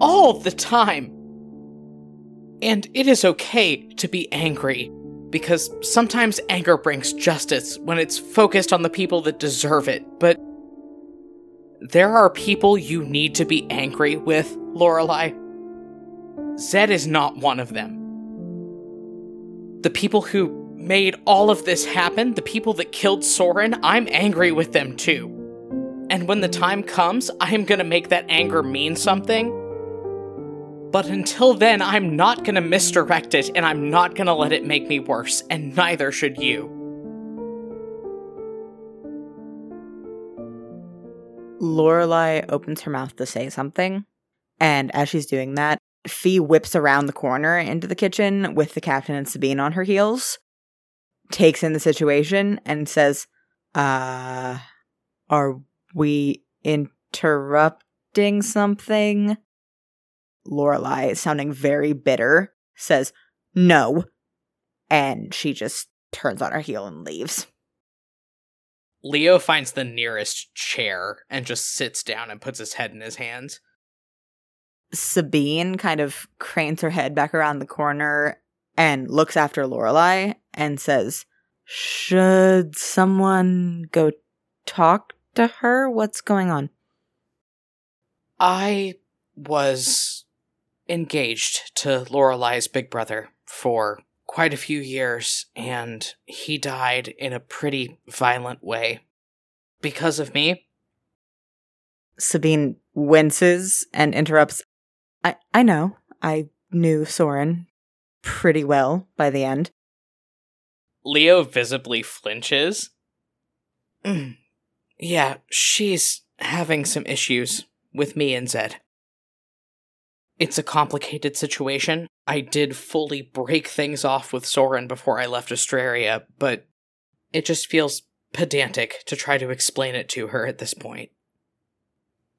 All the time. And it is okay to be angry, because sometimes anger brings justice when it's focused on the people that deserve it, but there are people you need to be angry with, Lorelei. Zed is not one of them. The people who made all of this happen, the people that killed Soren, I'm angry with them too. And when the time comes, I am gonna make that anger mean something. But until then, I'm not gonna misdirect it and I'm not gonna let it make me worse, and neither should you. Lorelai opens her mouth to say something, and as she's doing that, Fee whips around the corner into the kitchen with the captain and Sabine on her heels, takes in the situation, and says, Uh, are we interrupting something? Lorelai, sounding very bitter, says, No. And she just turns on her heel and leaves. Leo finds the nearest chair and just sits down and puts his head in his hands. Sabine kind of cranes her head back around the corner and looks after Lorelai and says, "Should someone go talk to her? What's going on?" I was engaged to Lorelai's big brother for quite a few years, and he died in a pretty violent way. Because of me? Sabine winces and interrupts. I, I know. I knew Soren pretty well by the end. Leo visibly flinches. Mm. Yeah, she's having some issues with me and Zed. It's a complicated situation. I did fully break things off with Soren before I left Astraria, but it just feels pedantic to try to explain it to her at this point.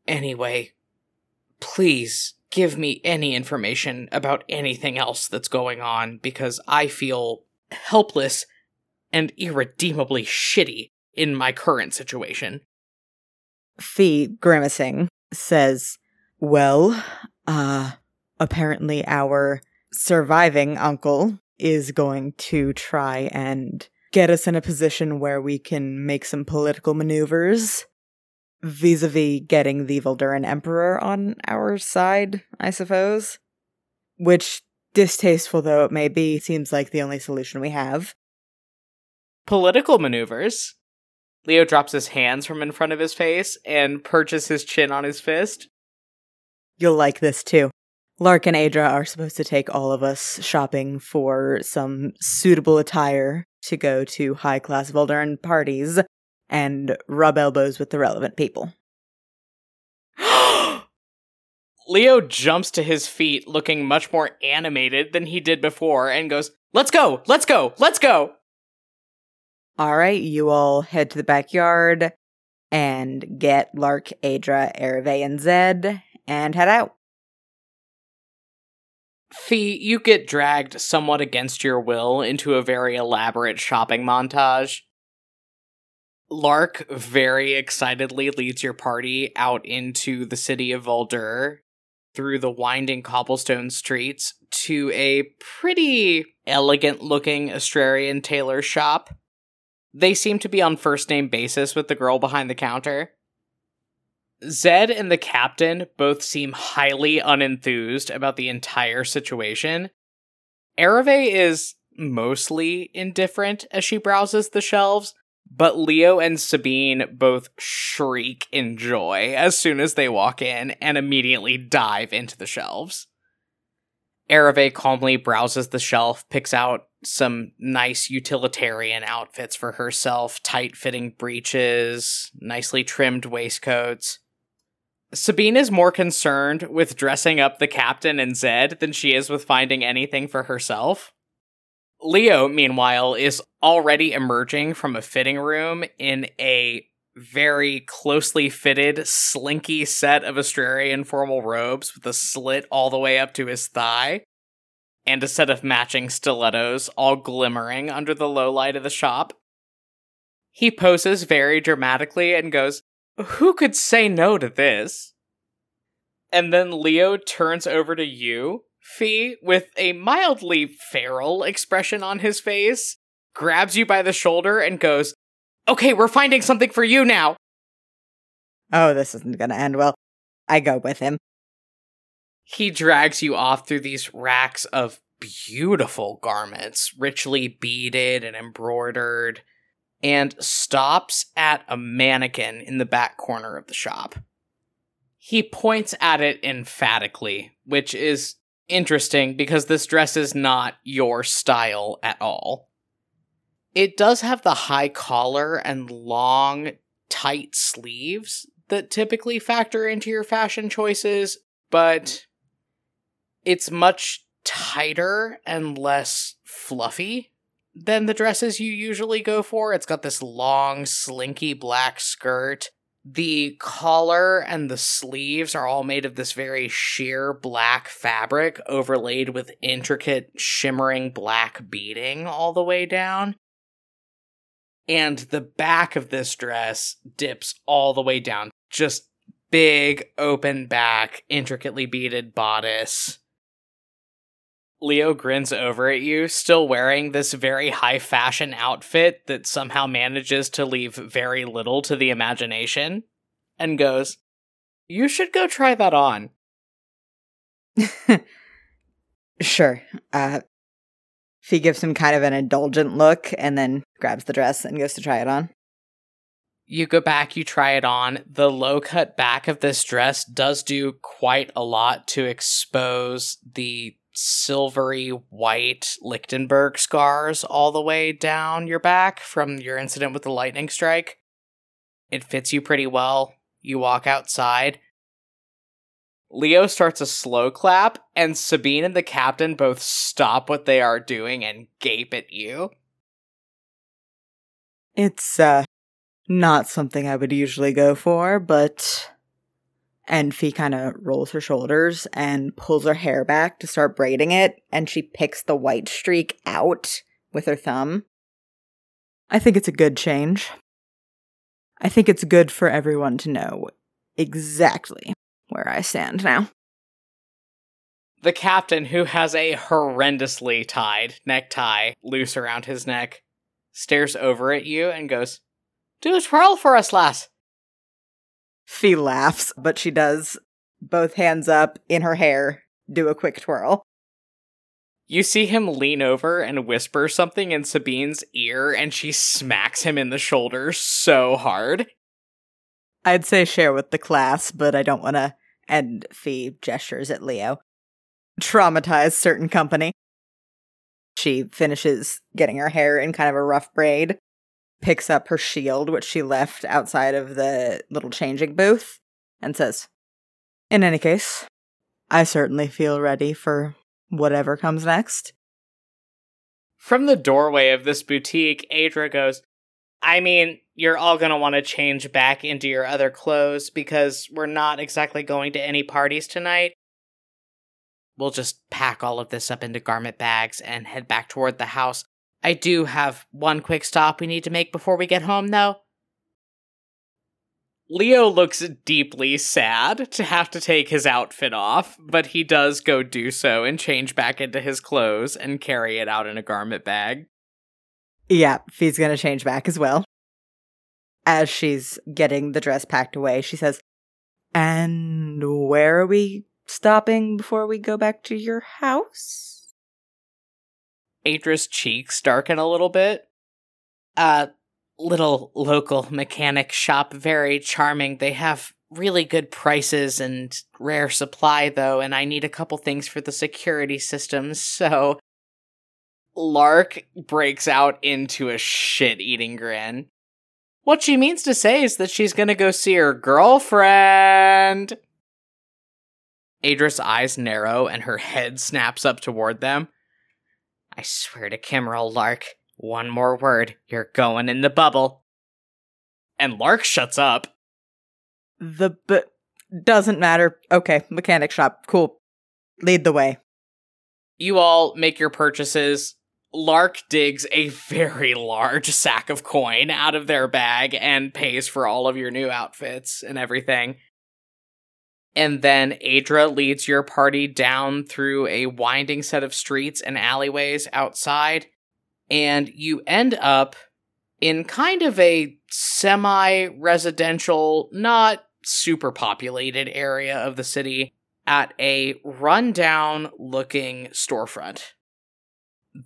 Anyway, please give me any information about anything else that's going on because I feel helpless and irredeemably shitty in my current situation. Fee, grimacing, says, Well, uh, apparently our surviving uncle is going to try and get us in a position where we can make some political maneuvers vis a vis getting the Volduran Emperor on our side, I suppose. Which, distasteful though it may be, seems like the only solution we have. Political maneuvers? Leo drops his hands from in front of his face and perches his chin on his fist. You'll like this too. Lark and Adra are supposed to take all of us shopping for some suitable attire to go to high class Volduran parties and rub elbows with the relevant people. Leo jumps to his feet looking much more animated than he did before and goes, Let's go! Let's go! Let's go! All right, you all head to the backyard and get Lark, Adra, Ereve, and Zed and head out. Fee, you get dragged somewhat against your will into a very elaborate shopping montage. Lark very excitedly leads your party out into the city of Voldur through the winding cobblestone streets to a pretty elegant looking Astrarian tailor shop. They seem to be on first name basis with the girl behind the counter. Zed and the captain both seem highly unenthused about the entire situation. Ereve is mostly indifferent as she browses the shelves, but Leo and Sabine both shriek in joy as soon as they walk in and immediately dive into the shelves. Ereve calmly browses the shelf, picks out some nice utilitarian outfits for herself tight fitting breeches, nicely trimmed waistcoats. Sabine is more concerned with dressing up the captain and Zed than she is with finding anything for herself. Leo, meanwhile, is already emerging from a fitting room in a very closely fitted, slinky set of Astrarian formal robes with a slit all the way up to his thigh, and a set of matching stilettos all glimmering under the low light of the shop. He poses very dramatically and goes, who could say no to this? And then Leo turns over to you, Fee, with a mildly feral expression on his face, grabs you by the shoulder, and goes, Okay, we're finding something for you now. Oh, this isn't gonna end well. I go with him. He drags you off through these racks of beautiful garments, richly beaded and embroidered and stops at a mannequin in the back corner of the shop. He points at it emphatically, which is interesting because this dress is not your style at all. It does have the high collar and long, tight sleeves that typically factor into your fashion choices, but it's much tighter and less fluffy than the dresses you usually go for. It's got this long, slinky black skirt. The collar and the sleeves are all made of this very sheer black fabric overlaid with intricate shimmering black beading all the way down. And the back of this dress dips all the way down. Just big, open back, intricately beaded bodice Leo grins over at you, still wearing this very high fashion outfit that somehow manages to leave very little to the imagination, and goes, You should go try that on. sure. Uh, he gives him kind of an indulgent look and then grabs the dress and goes to try it on. You go back, you try it on. The low cut back of this dress does do quite a lot to expose the silvery white Lichtenberg scars all the way down your back from your incident with the lightning strike. It fits you pretty well. You walk outside. Leo starts a slow clap, and Sabine and the captain both stop what they are doing and gape at you. It's, uh, not something I would usually go for, but and Fee kind of rolls her shoulders and pulls her hair back to start braiding it, and she picks the white streak out with her thumb. I think it's a good change. I think it's good for everyone to know exactly where I stand now. The captain, who has a horrendously tied necktie loose around his neck, stares over at you and goes, Do a twirl for us, lass. Fee laughs, but she does both hands up in her hair, do a quick twirl. You see him lean over and whisper something in Sabine's ear, and she smacks him in the shoulder so hard. I'd say share with the class, but I don't want to end Fee gestures at Leo. Traumatize certain company. She finishes getting her hair in kind of a rough braid picks up her shield, which she left outside of the little changing booth, and says, In any case, I certainly feel ready for whatever comes next. From the doorway of this boutique, Adra goes, I mean, you're all going to want to change back into your other clothes because we're not exactly going to any parties tonight. We'll just pack all of this up into garment bags and head back toward the house. I do have one quick stop we need to make before we get home, though. Leo looks deeply sad to have to take his outfit off, but he does go do so and change back into his clothes and carry it out in a garment bag. Yeah, Fee's gonna change back as well. As she's getting the dress packed away, she says, And where are we stopping before we go back to your house? Adra's cheeks darken a little bit. Uh, little local mechanic shop, very charming. They have really good prices and rare supply, though, and I need a couple things for the security systems, so. Lark breaks out into a shit eating grin. What she means to say is that she's gonna go see her girlfriend. Adra's eyes narrow and her head snaps up toward them. I swear to Kimmerl, Lark, one more word, you're going in the bubble. And Lark shuts up. The but doesn't matter. Okay, mechanic shop. Cool. Lead the way. You all make your purchases. Lark digs a very large sack of coin out of their bag and pays for all of your new outfits and everything. And then Adra leads your party down through a winding set of streets and alleyways outside. And you end up in kind of a semi residential, not super populated area of the city at a rundown looking storefront.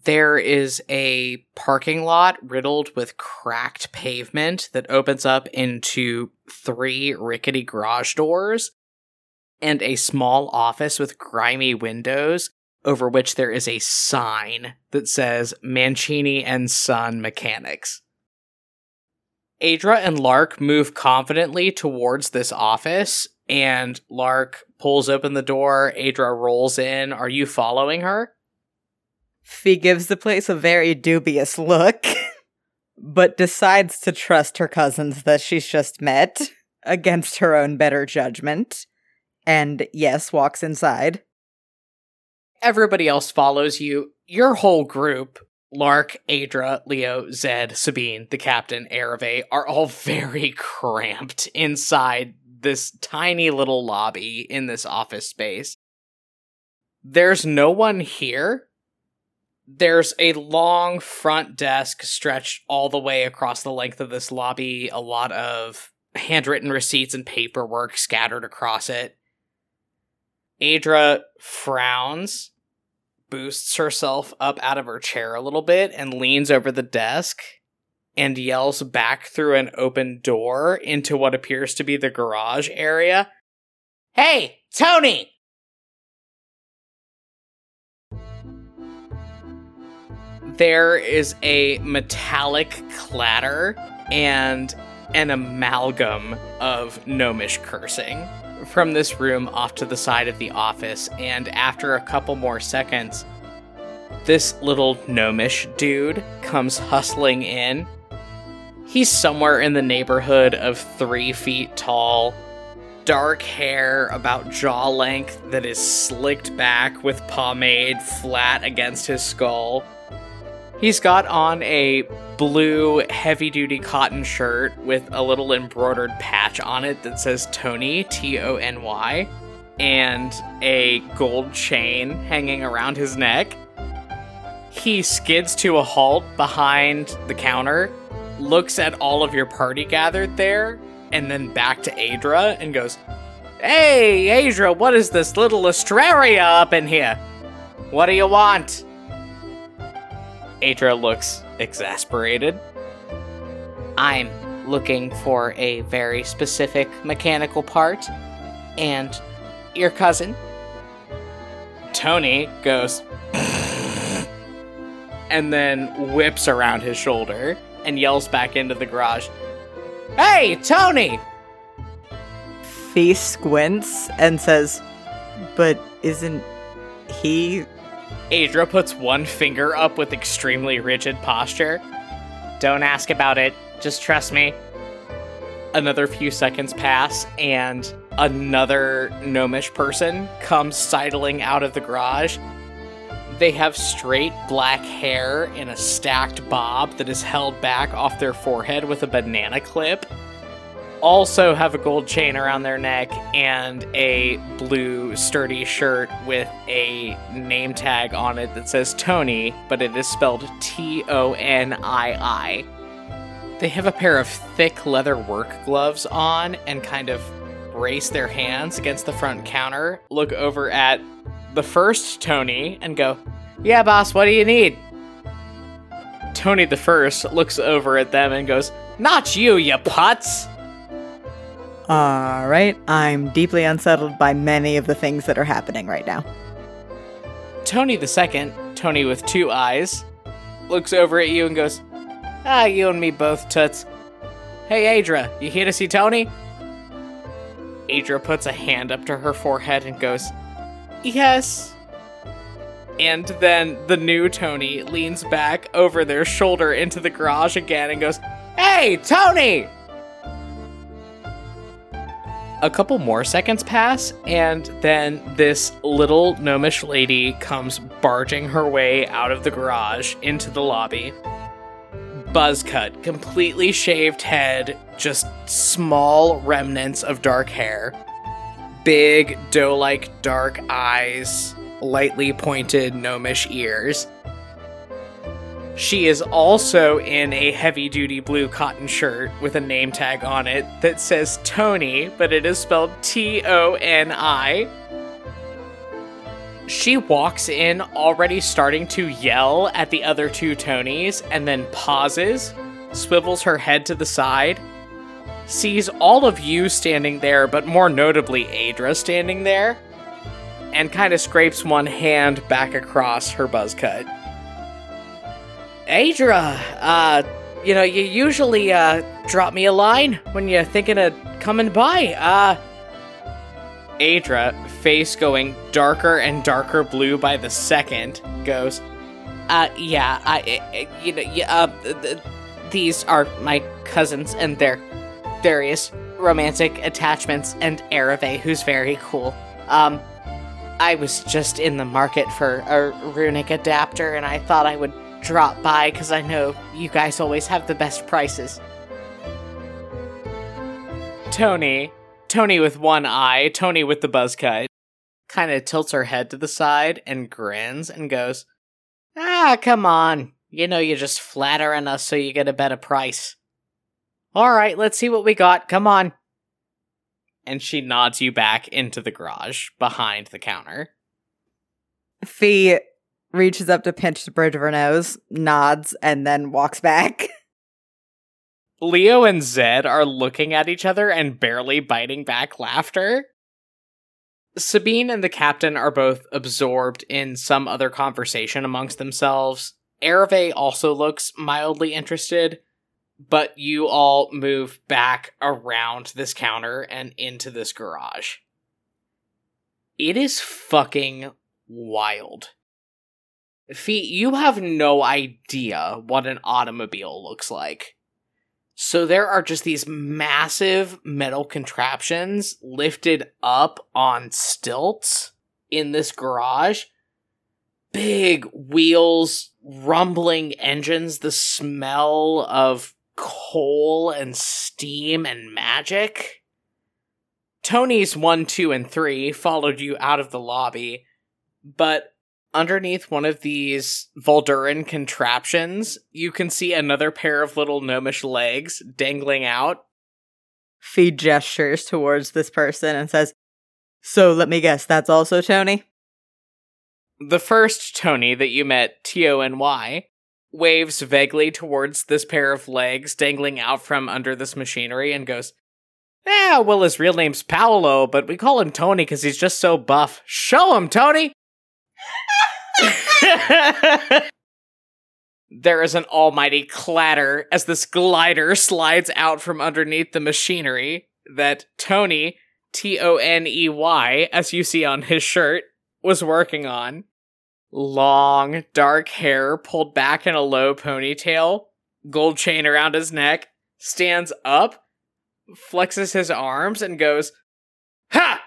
There is a parking lot riddled with cracked pavement that opens up into three rickety garage doors and a small office with grimy windows over which there is a sign that says Mancini and Son Mechanics. Adra and Lark move confidently towards this office, and Lark pulls open the door. Adra rolls in. Are you following her? Fee gives the place a very dubious look, but decides to trust her cousins that she's just met against her own better judgment. And yes, walks inside. Everybody else follows you. Your whole group, Lark, Adra, Leo, Zed, Sabine, the captain, Ereve, are all very cramped inside this tiny little lobby in this office space. There's no one here there's a long front desk stretched all the way across the length of this lobby, a lot of handwritten receipts and paperwork scattered across it. Adra frowns, boosts herself up out of her chair a little bit, and leans over the desk and yells back through an open door into what appears to be the garage area Hey, Tony! there is a metallic clatter and an amalgam of gnomish cursing from this room off to the side of the office. And after a couple more seconds, this little gnomish dude comes hustling in. He's somewhere in the neighborhood of three feet tall, dark hair about jaw length that is slicked back with pomade flat against his skull He's got on a blue heavy duty cotton shirt with a little embroidered patch on it that says Tony, T O N Y, and a gold chain hanging around his neck. He skids to a halt behind the counter, looks at all of your party gathered there, and then back to Adra and goes, Hey, Adra, what is this little Astraria up in here? What do you want? Adra looks exasperated. I'm looking for a very specific mechanical part, and your cousin. Tony goes, and then whips around his shoulder and yells back into the garage, Hey, Tony! Fee squints and says, But isn't he Adra puts one finger up with extremely rigid posture. Don't ask about it, just trust me. Another few seconds pass, and another gnomish person comes sidling out of the garage. They have straight black hair in a stacked bob that is held back off their forehead with a banana clip also have a gold chain around their neck and a blue sturdy shirt with a name tag on it that says Tony, but it is spelled T O N I I. They have a pair of thick leather work gloves on and kind of brace their hands against the front counter, look over at the first Tony and go, Yeah, boss, what do you need? Tony the first looks over at them and goes, Not you, you putz! Alright, I'm deeply unsettled by many of the things that are happening right now. Tony the second, Tony with two eyes, looks over at you and goes, Ah, you and me both, Toots. Hey, Adra, you here to see Tony? Adra puts a hand up to her forehead and goes, Yes. And then the new Tony leans back over their shoulder into the garage again and goes, Hey, Tony! A couple more seconds pass, and then this little gnomish lady comes barging her way out of the garage into the lobby. Buzz cut, completely shaved head, just small remnants of dark hair, big doe like dark eyes, lightly pointed gnomish ears she is also in a heavy duty blue cotton shirt with a name tag on it that says Tony, but it is spelled T O N I. She walks in already starting to yell at the other two Tonys and then pauses, swivels her head to the side, sees all of you standing there, but more notably Adra standing there, and kind of scrapes one hand back across her buzz cut. Adra, uh, you know, you usually uh drop me a line when you're thinking of coming by. Uh Adra, face going darker and darker blue by the second, goes, "Uh yeah, I uh, you know, yeah, uh, th- these are my cousins and their various romantic attachments and Ereve, who's very cool. Um I was just in the market for a runic adapter and I thought I would drop by because I know you guys always have the best prices. Tony, Tony with one eye, Tony with the buzz cut, kind of tilts her head to the side and grins and goes, Ah, come on. You know you're just flattering us so you get a better price. Alright, let's see what we got. Come on. And she nods you back into the garage behind the counter. Fee reaches up to pinch the bridge of her nose, nods, and then walks back. Leo and Zed are looking at each other and barely biting back laughter. Sabine and the captain are both absorbed in some other conversation amongst themselves. Ereve also looks mildly interested, but you all move back around this counter and into this garage. It is fucking wild. Fee, you have no idea what an automobile looks like. So there are just these massive metal contraptions lifted up on stilts in this garage. Big wheels, rumbling engines, the smell of coal and steam and magic. Tony's 1, 2, and 3 followed you out of the lobby, but underneath one of these Volduran contraptions, you can see another pair of little gnomish legs dangling out. Fee gestures towards this person and says, So let me guess, that's also Tony? The first Tony that you met, T O N Y, waves vaguely towards this pair of legs dangling out from under this machinery and goes, Yeah, well, his real name's Paolo, but we call him Tony because he's just so buff. Show him, Tony! There is an almighty clatter as this glider slides out from underneath the machinery that Tony, T O N E Y, as you see on his shirt, was working on. Long, dark hair pulled back in a low ponytail, gold chain around his neck, stands up, flexes his arms, and goes, Ha!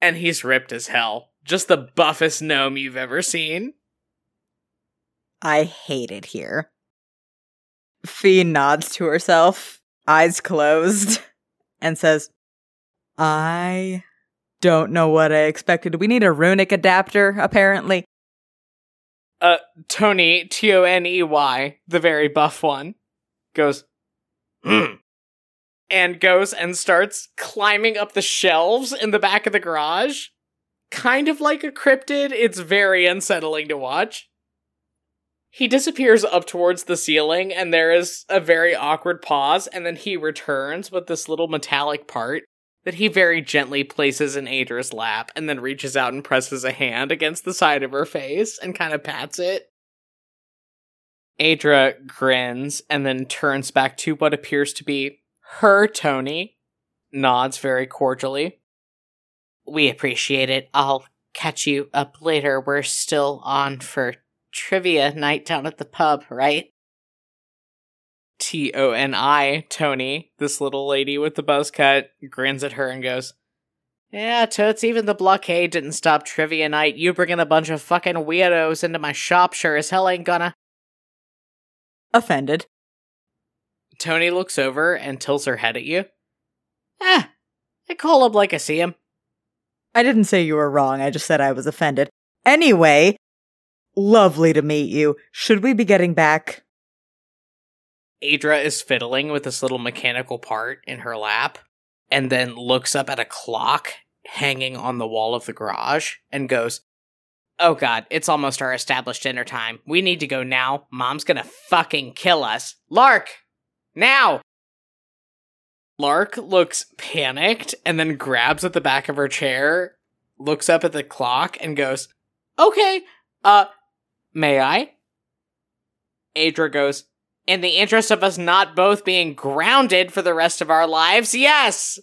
And he's ripped as hell just the buffest gnome you've ever seen. I hate it here. Fee nods to herself, eyes closed, and says, I don't know what I expected. We need a runic adapter, apparently. Uh, Tony, T O N E Y, the very buff one, goes, hmm, and goes and starts climbing up the shelves in the back of the garage kind of like a cryptid. It's very unsettling to watch. He disappears up towards the ceiling, and there is a very awkward pause, and then he returns with this little metallic part that he very gently places in Adra's lap, and then reaches out and presses a hand against the side of her face and kind of pats it. Adra grins and then turns back to what appears to be her Tony, nods very cordially. We appreciate it. I'll catch you up later. We're still on for trivia night down at the pub, right? T O N I, Tony, this little lady with the buzz cut, grins at her and goes, Yeah, totes, even the blockade didn't stop trivia night. You bringing a bunch of fucking weirdos into my shop sure as hell ain't gonna. Offended. Tony looks over and tilts her head at you. Ah, I call him like I see him. I didn't say you were wrong. I just said I was offended. Anyway, lovely to meet you. Should we be getting back? Adra is fiddling with this little mechanical part in her lap and then looks up at a clock hanging on the wall of the garage and goes, Oh god, it's almost our established dinner time. We need to go now. Mom's gonna fucking kill us. Lark! Now! Lark looks panicked and then grabs at the back of her chair, looks up at the clock, and goes, Okay, uh, may I? Adra goes, In the interest of us not both being grounded for the rest of our lives, yes!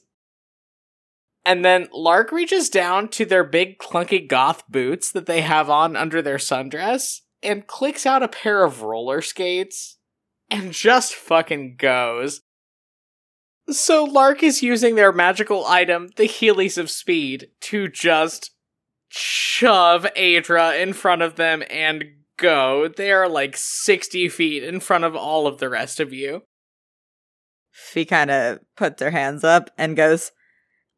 And then Lark reaches down to their big clunky goth boots that they have on under their sundress and clicks out a pair of roller skates and just fucking goes. So Lark is using their magical item, the Heelys of Speed, to just shove Adra in front of them and go. They are like 60 feet in front of all of the rest of you. She kind of puts her hands up and goes,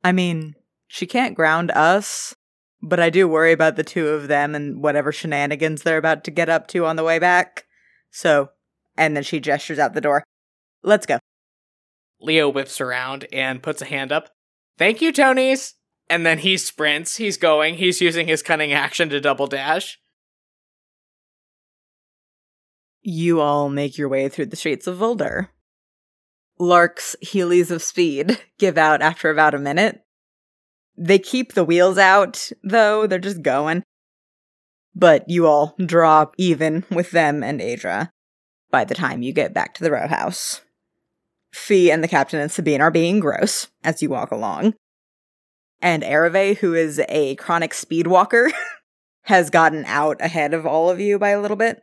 I mean, she can't ground us, but I do worry about the two of them and whatever shenanigans they're about to get up to on the way back. So, and then she gestures out the door. Let's go. Leo whips around and puts a hand up. Thank you, Tonys. And then he sprints. He's going. He's using his cunning action to double dash. You all make your way through the streets of Voldar. Lark's Heelys of Speed give out after about a minute. They keep the wheels out, though, they're just going. But you all drop even with them and Adra by the time you get back to the row house. Fee and the captain and Sabine are being gross as you walk along. And Ereve, who is a chronic speed walker, has gotten out ahead of all of you by a little bit.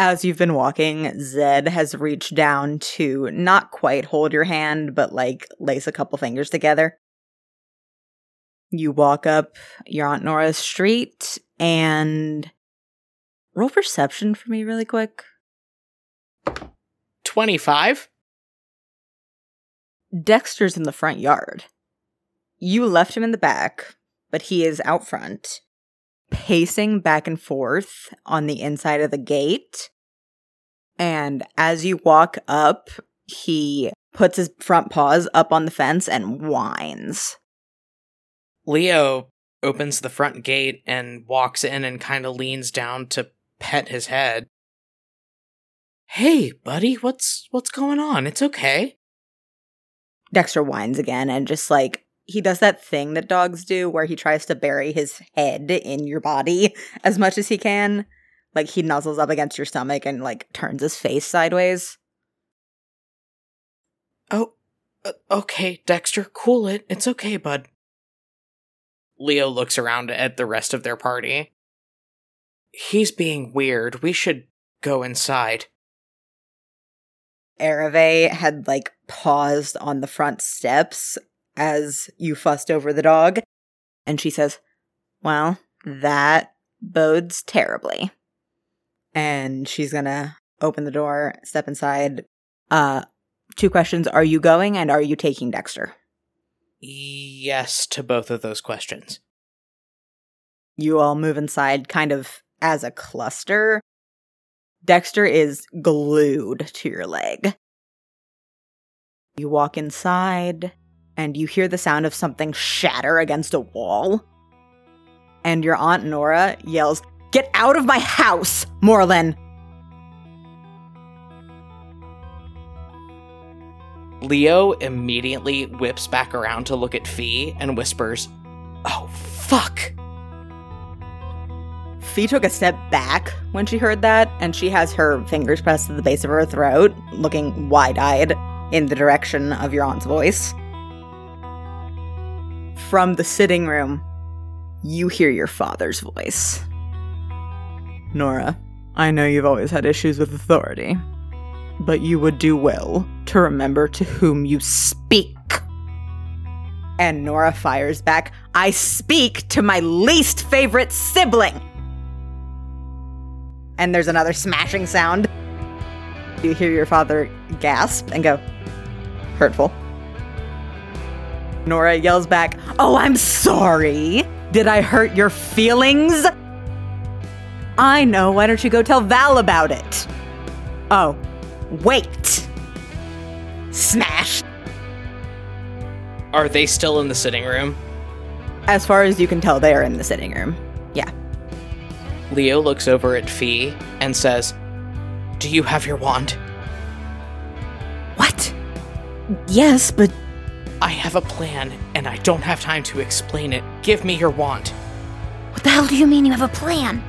As you've been walking, Zed has reached down to not quite hold your hand, but like lace a couple fingers together. You walk up your Aunt Nora's street and roll perception for me really quick. 25? Dexter's in the front yard. You left him in the back, but he is out front pacing back and forth on the inside of the gate. And as you walk up, he puts his front paws up on the fence and whines. Leo opens the front gate and walks in and kind of leans down to pet his head. Hey, buddy, what's what's going on? It's okay. Dexter whines again and just like he does that thing that dogs do where he tries to bury his head in your body as much as he can. Like he nuzzles up against your stomach and like turns his face sideways. Oh, uh, okay, Dexter, cool it. It's okay, bud. Leo looks around at the rest of their party. He's being weird. We should go inside. Ereve had like paused on the front steps as you fussed over the dog. And she says, Well, that bodes terribly. And she's gonna open the door, step inside. Uh, two questions Are you going and are you taking Dexter? Yes to both of those questions. You all move inside kind of as a cluster. Dexter is glued to your leg. You walk inside and you hear the sound of something shatter against a wall. And your Aunt Nora yells, Get out of my house, Morlin! Leo immediately whips back around to look at Fee and whispers, Oh, fuck! Fee took a step back when she heard that, and she has her fingers pressed to the base of her throat, looking wide eyed in the direction of your aunt's voice from the sitting room, you hear your father's voice. Nora, I know you've always had issues with authority, but you would do well to remember to whom you speak. And Nora fires back, I speak to my least favorite sibling. And there's another smashing sound. You hear your father gasp and go, hurtful. Nora yells back, Oh, I'm sorry. Did I hurt your feelings? I know. Why don't you go tell Val about it? Oh, wait. Smash. Are they still in the sitting room? As far as you can tell, they are in the sitting room. Yeah. Leo looks over at Fee and says, Do you have your wand? What? Yes, but I have a plan, and I don't have time to explain it. Give me your wand. What the hell do you mean you have a plan?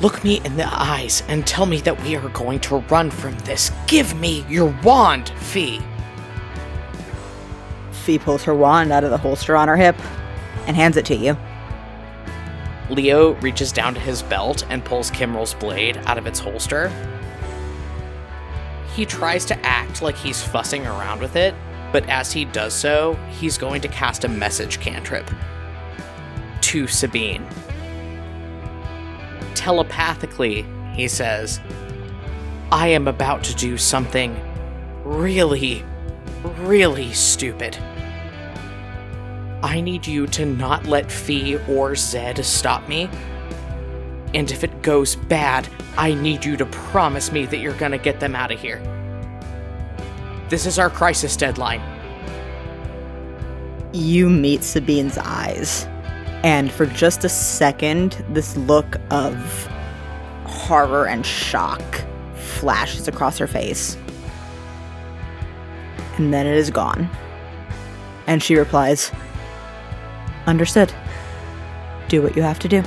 Look me in the eyes and tell me that we are going to run from this. Give me your wand, Fee. Fee pulls her wand out of the holster on her hip and hands it to you. Leo reaches down to his belt and pulls Kimrel's blade out of its holster. He tries to act like he's fussing around with it, but as he does so, he's going to cast a message cantrip to Sabine. Telepathically, he says, I am about to do something really, really stupid. I need you to not let Fee or Zed stop me. And if it goes bad, I need you to promise me that you're gonna get them out of here. This is our crisis deadline. You meet Sabine's eyes, and for just a second, this look of horror and shock flashes across her face. And then it is gone. And she replies, Understood. Do what you have to do.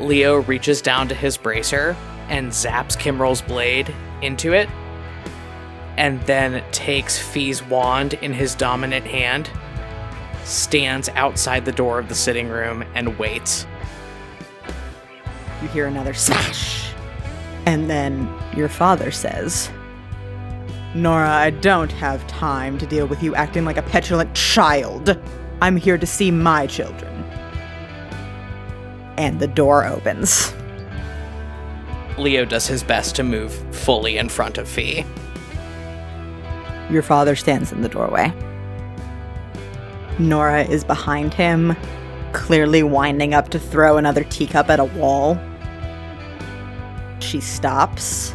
Leo reaches down to his bracer and zaps Kimrel's blade into it, and then takes Fee's wand in his dominant hand, stands outside the door of the sitting room, and waits. You hear another smash. And then your father says, Nora, I don't have time to deal with you acting like a petulant child. I'm here to see my children. And the door opens. Leo does his best to move fully in front of Fee. Your father stands in the doorway. Nora is behind him, clearly winding up to throw another teacup at a wall. She stops,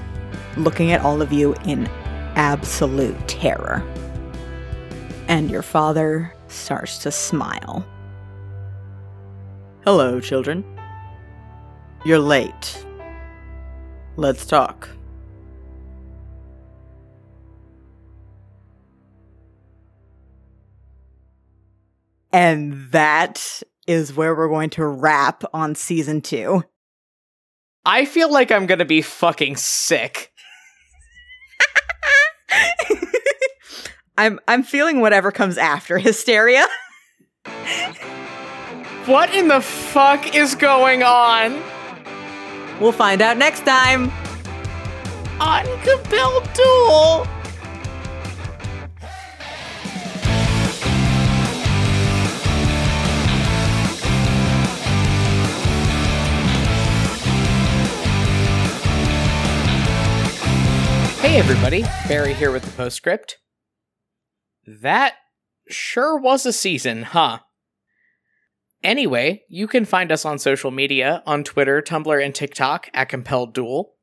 looking at all of you in absolute terror. And your father starts to smile. Hello, children. You're late. Let's talk. And that is where we're going to wrap on season two. I feel like I'm gonna be fucking sick. I'm I'm feeling whatever comes after hysteria. What in the fuck is going on? We'll find out next time. Uncompelled duel! Hey everybody, Barry here with the postscript. That sure was a season, huh? Anyway, you can find us on social media on Twitter, Tumblr, and TikTok at Compelled Duel.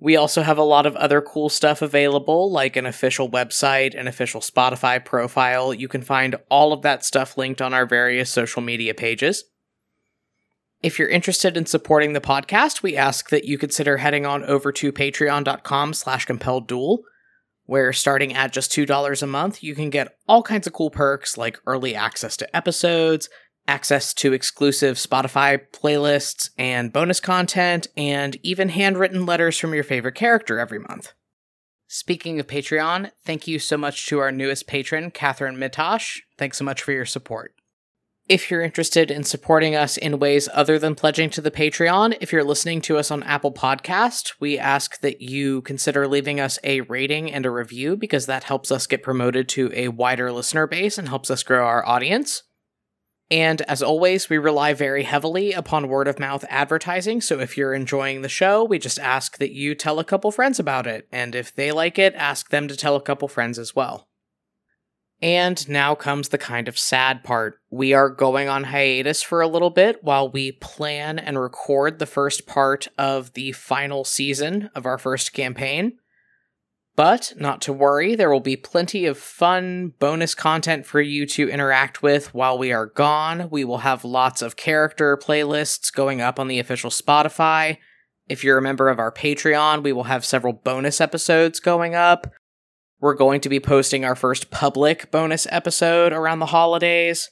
We also have a lot of other cool stuff available, like an official website, an official Spotify profile. You can find all of that stuff linked on our various social media pages. If you're interested in supporting the podcast, we ask that you consider heading on over to patreon.com slash compelled duel, where starting at just $2 a month, you can get all kinds of cool perks like early access to episodes, access to exclusive Spotify playlists and bonus content, and even handwritten letters from your favorite character every month. Speaking of Patreon, thank you so much to our newest patron, Catherine Mitosh. Thanks so much for your support. If you're interested in supporting us in ways other than pledging to the Patreon, if you're listening to us on Apple Podcast, we ask that you consider leaving us a rating and a review because that helps us get promoted to a wider listener base and helps us grow our audience. And as always, we rely very heavily upon word of mouth advertising. So if you're enjoying the show, we just ask that you tell a couple friends about it. And if they like it, ask them to tell a couple friends as well. And now comes the kind of sad part. We are going on hiatus for a little bit while we plan and record the first part of the final season of our first campaign. But not to worry, there will be plenty of fun bonus content for you to interact with while we are gone. We will have lots of character playlists going up on the official Spotify. If you're a member of our Patreon, we will have several bonus episodes going up. We're going to be posting our first public bonus episode around the holidays.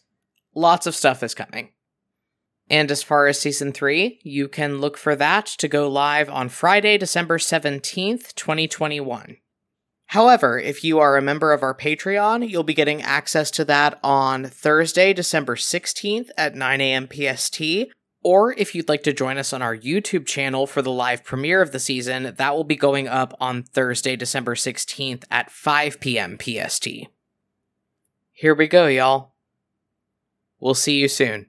Lots of stuff is coming. And as far as season three, you can look for that to go live on Friday, December 17th, 2021. However, if you are a member of our Patreon, you'll be getting access to that on Thursday, December 16th at 9 a.m. PST. Or if you'd like to join us on our YouTube channel for the live premiere of the season, that will be going up on Thursday, December 16th at 5 p.m. PST. Here we go, y'all. We'll see you soon.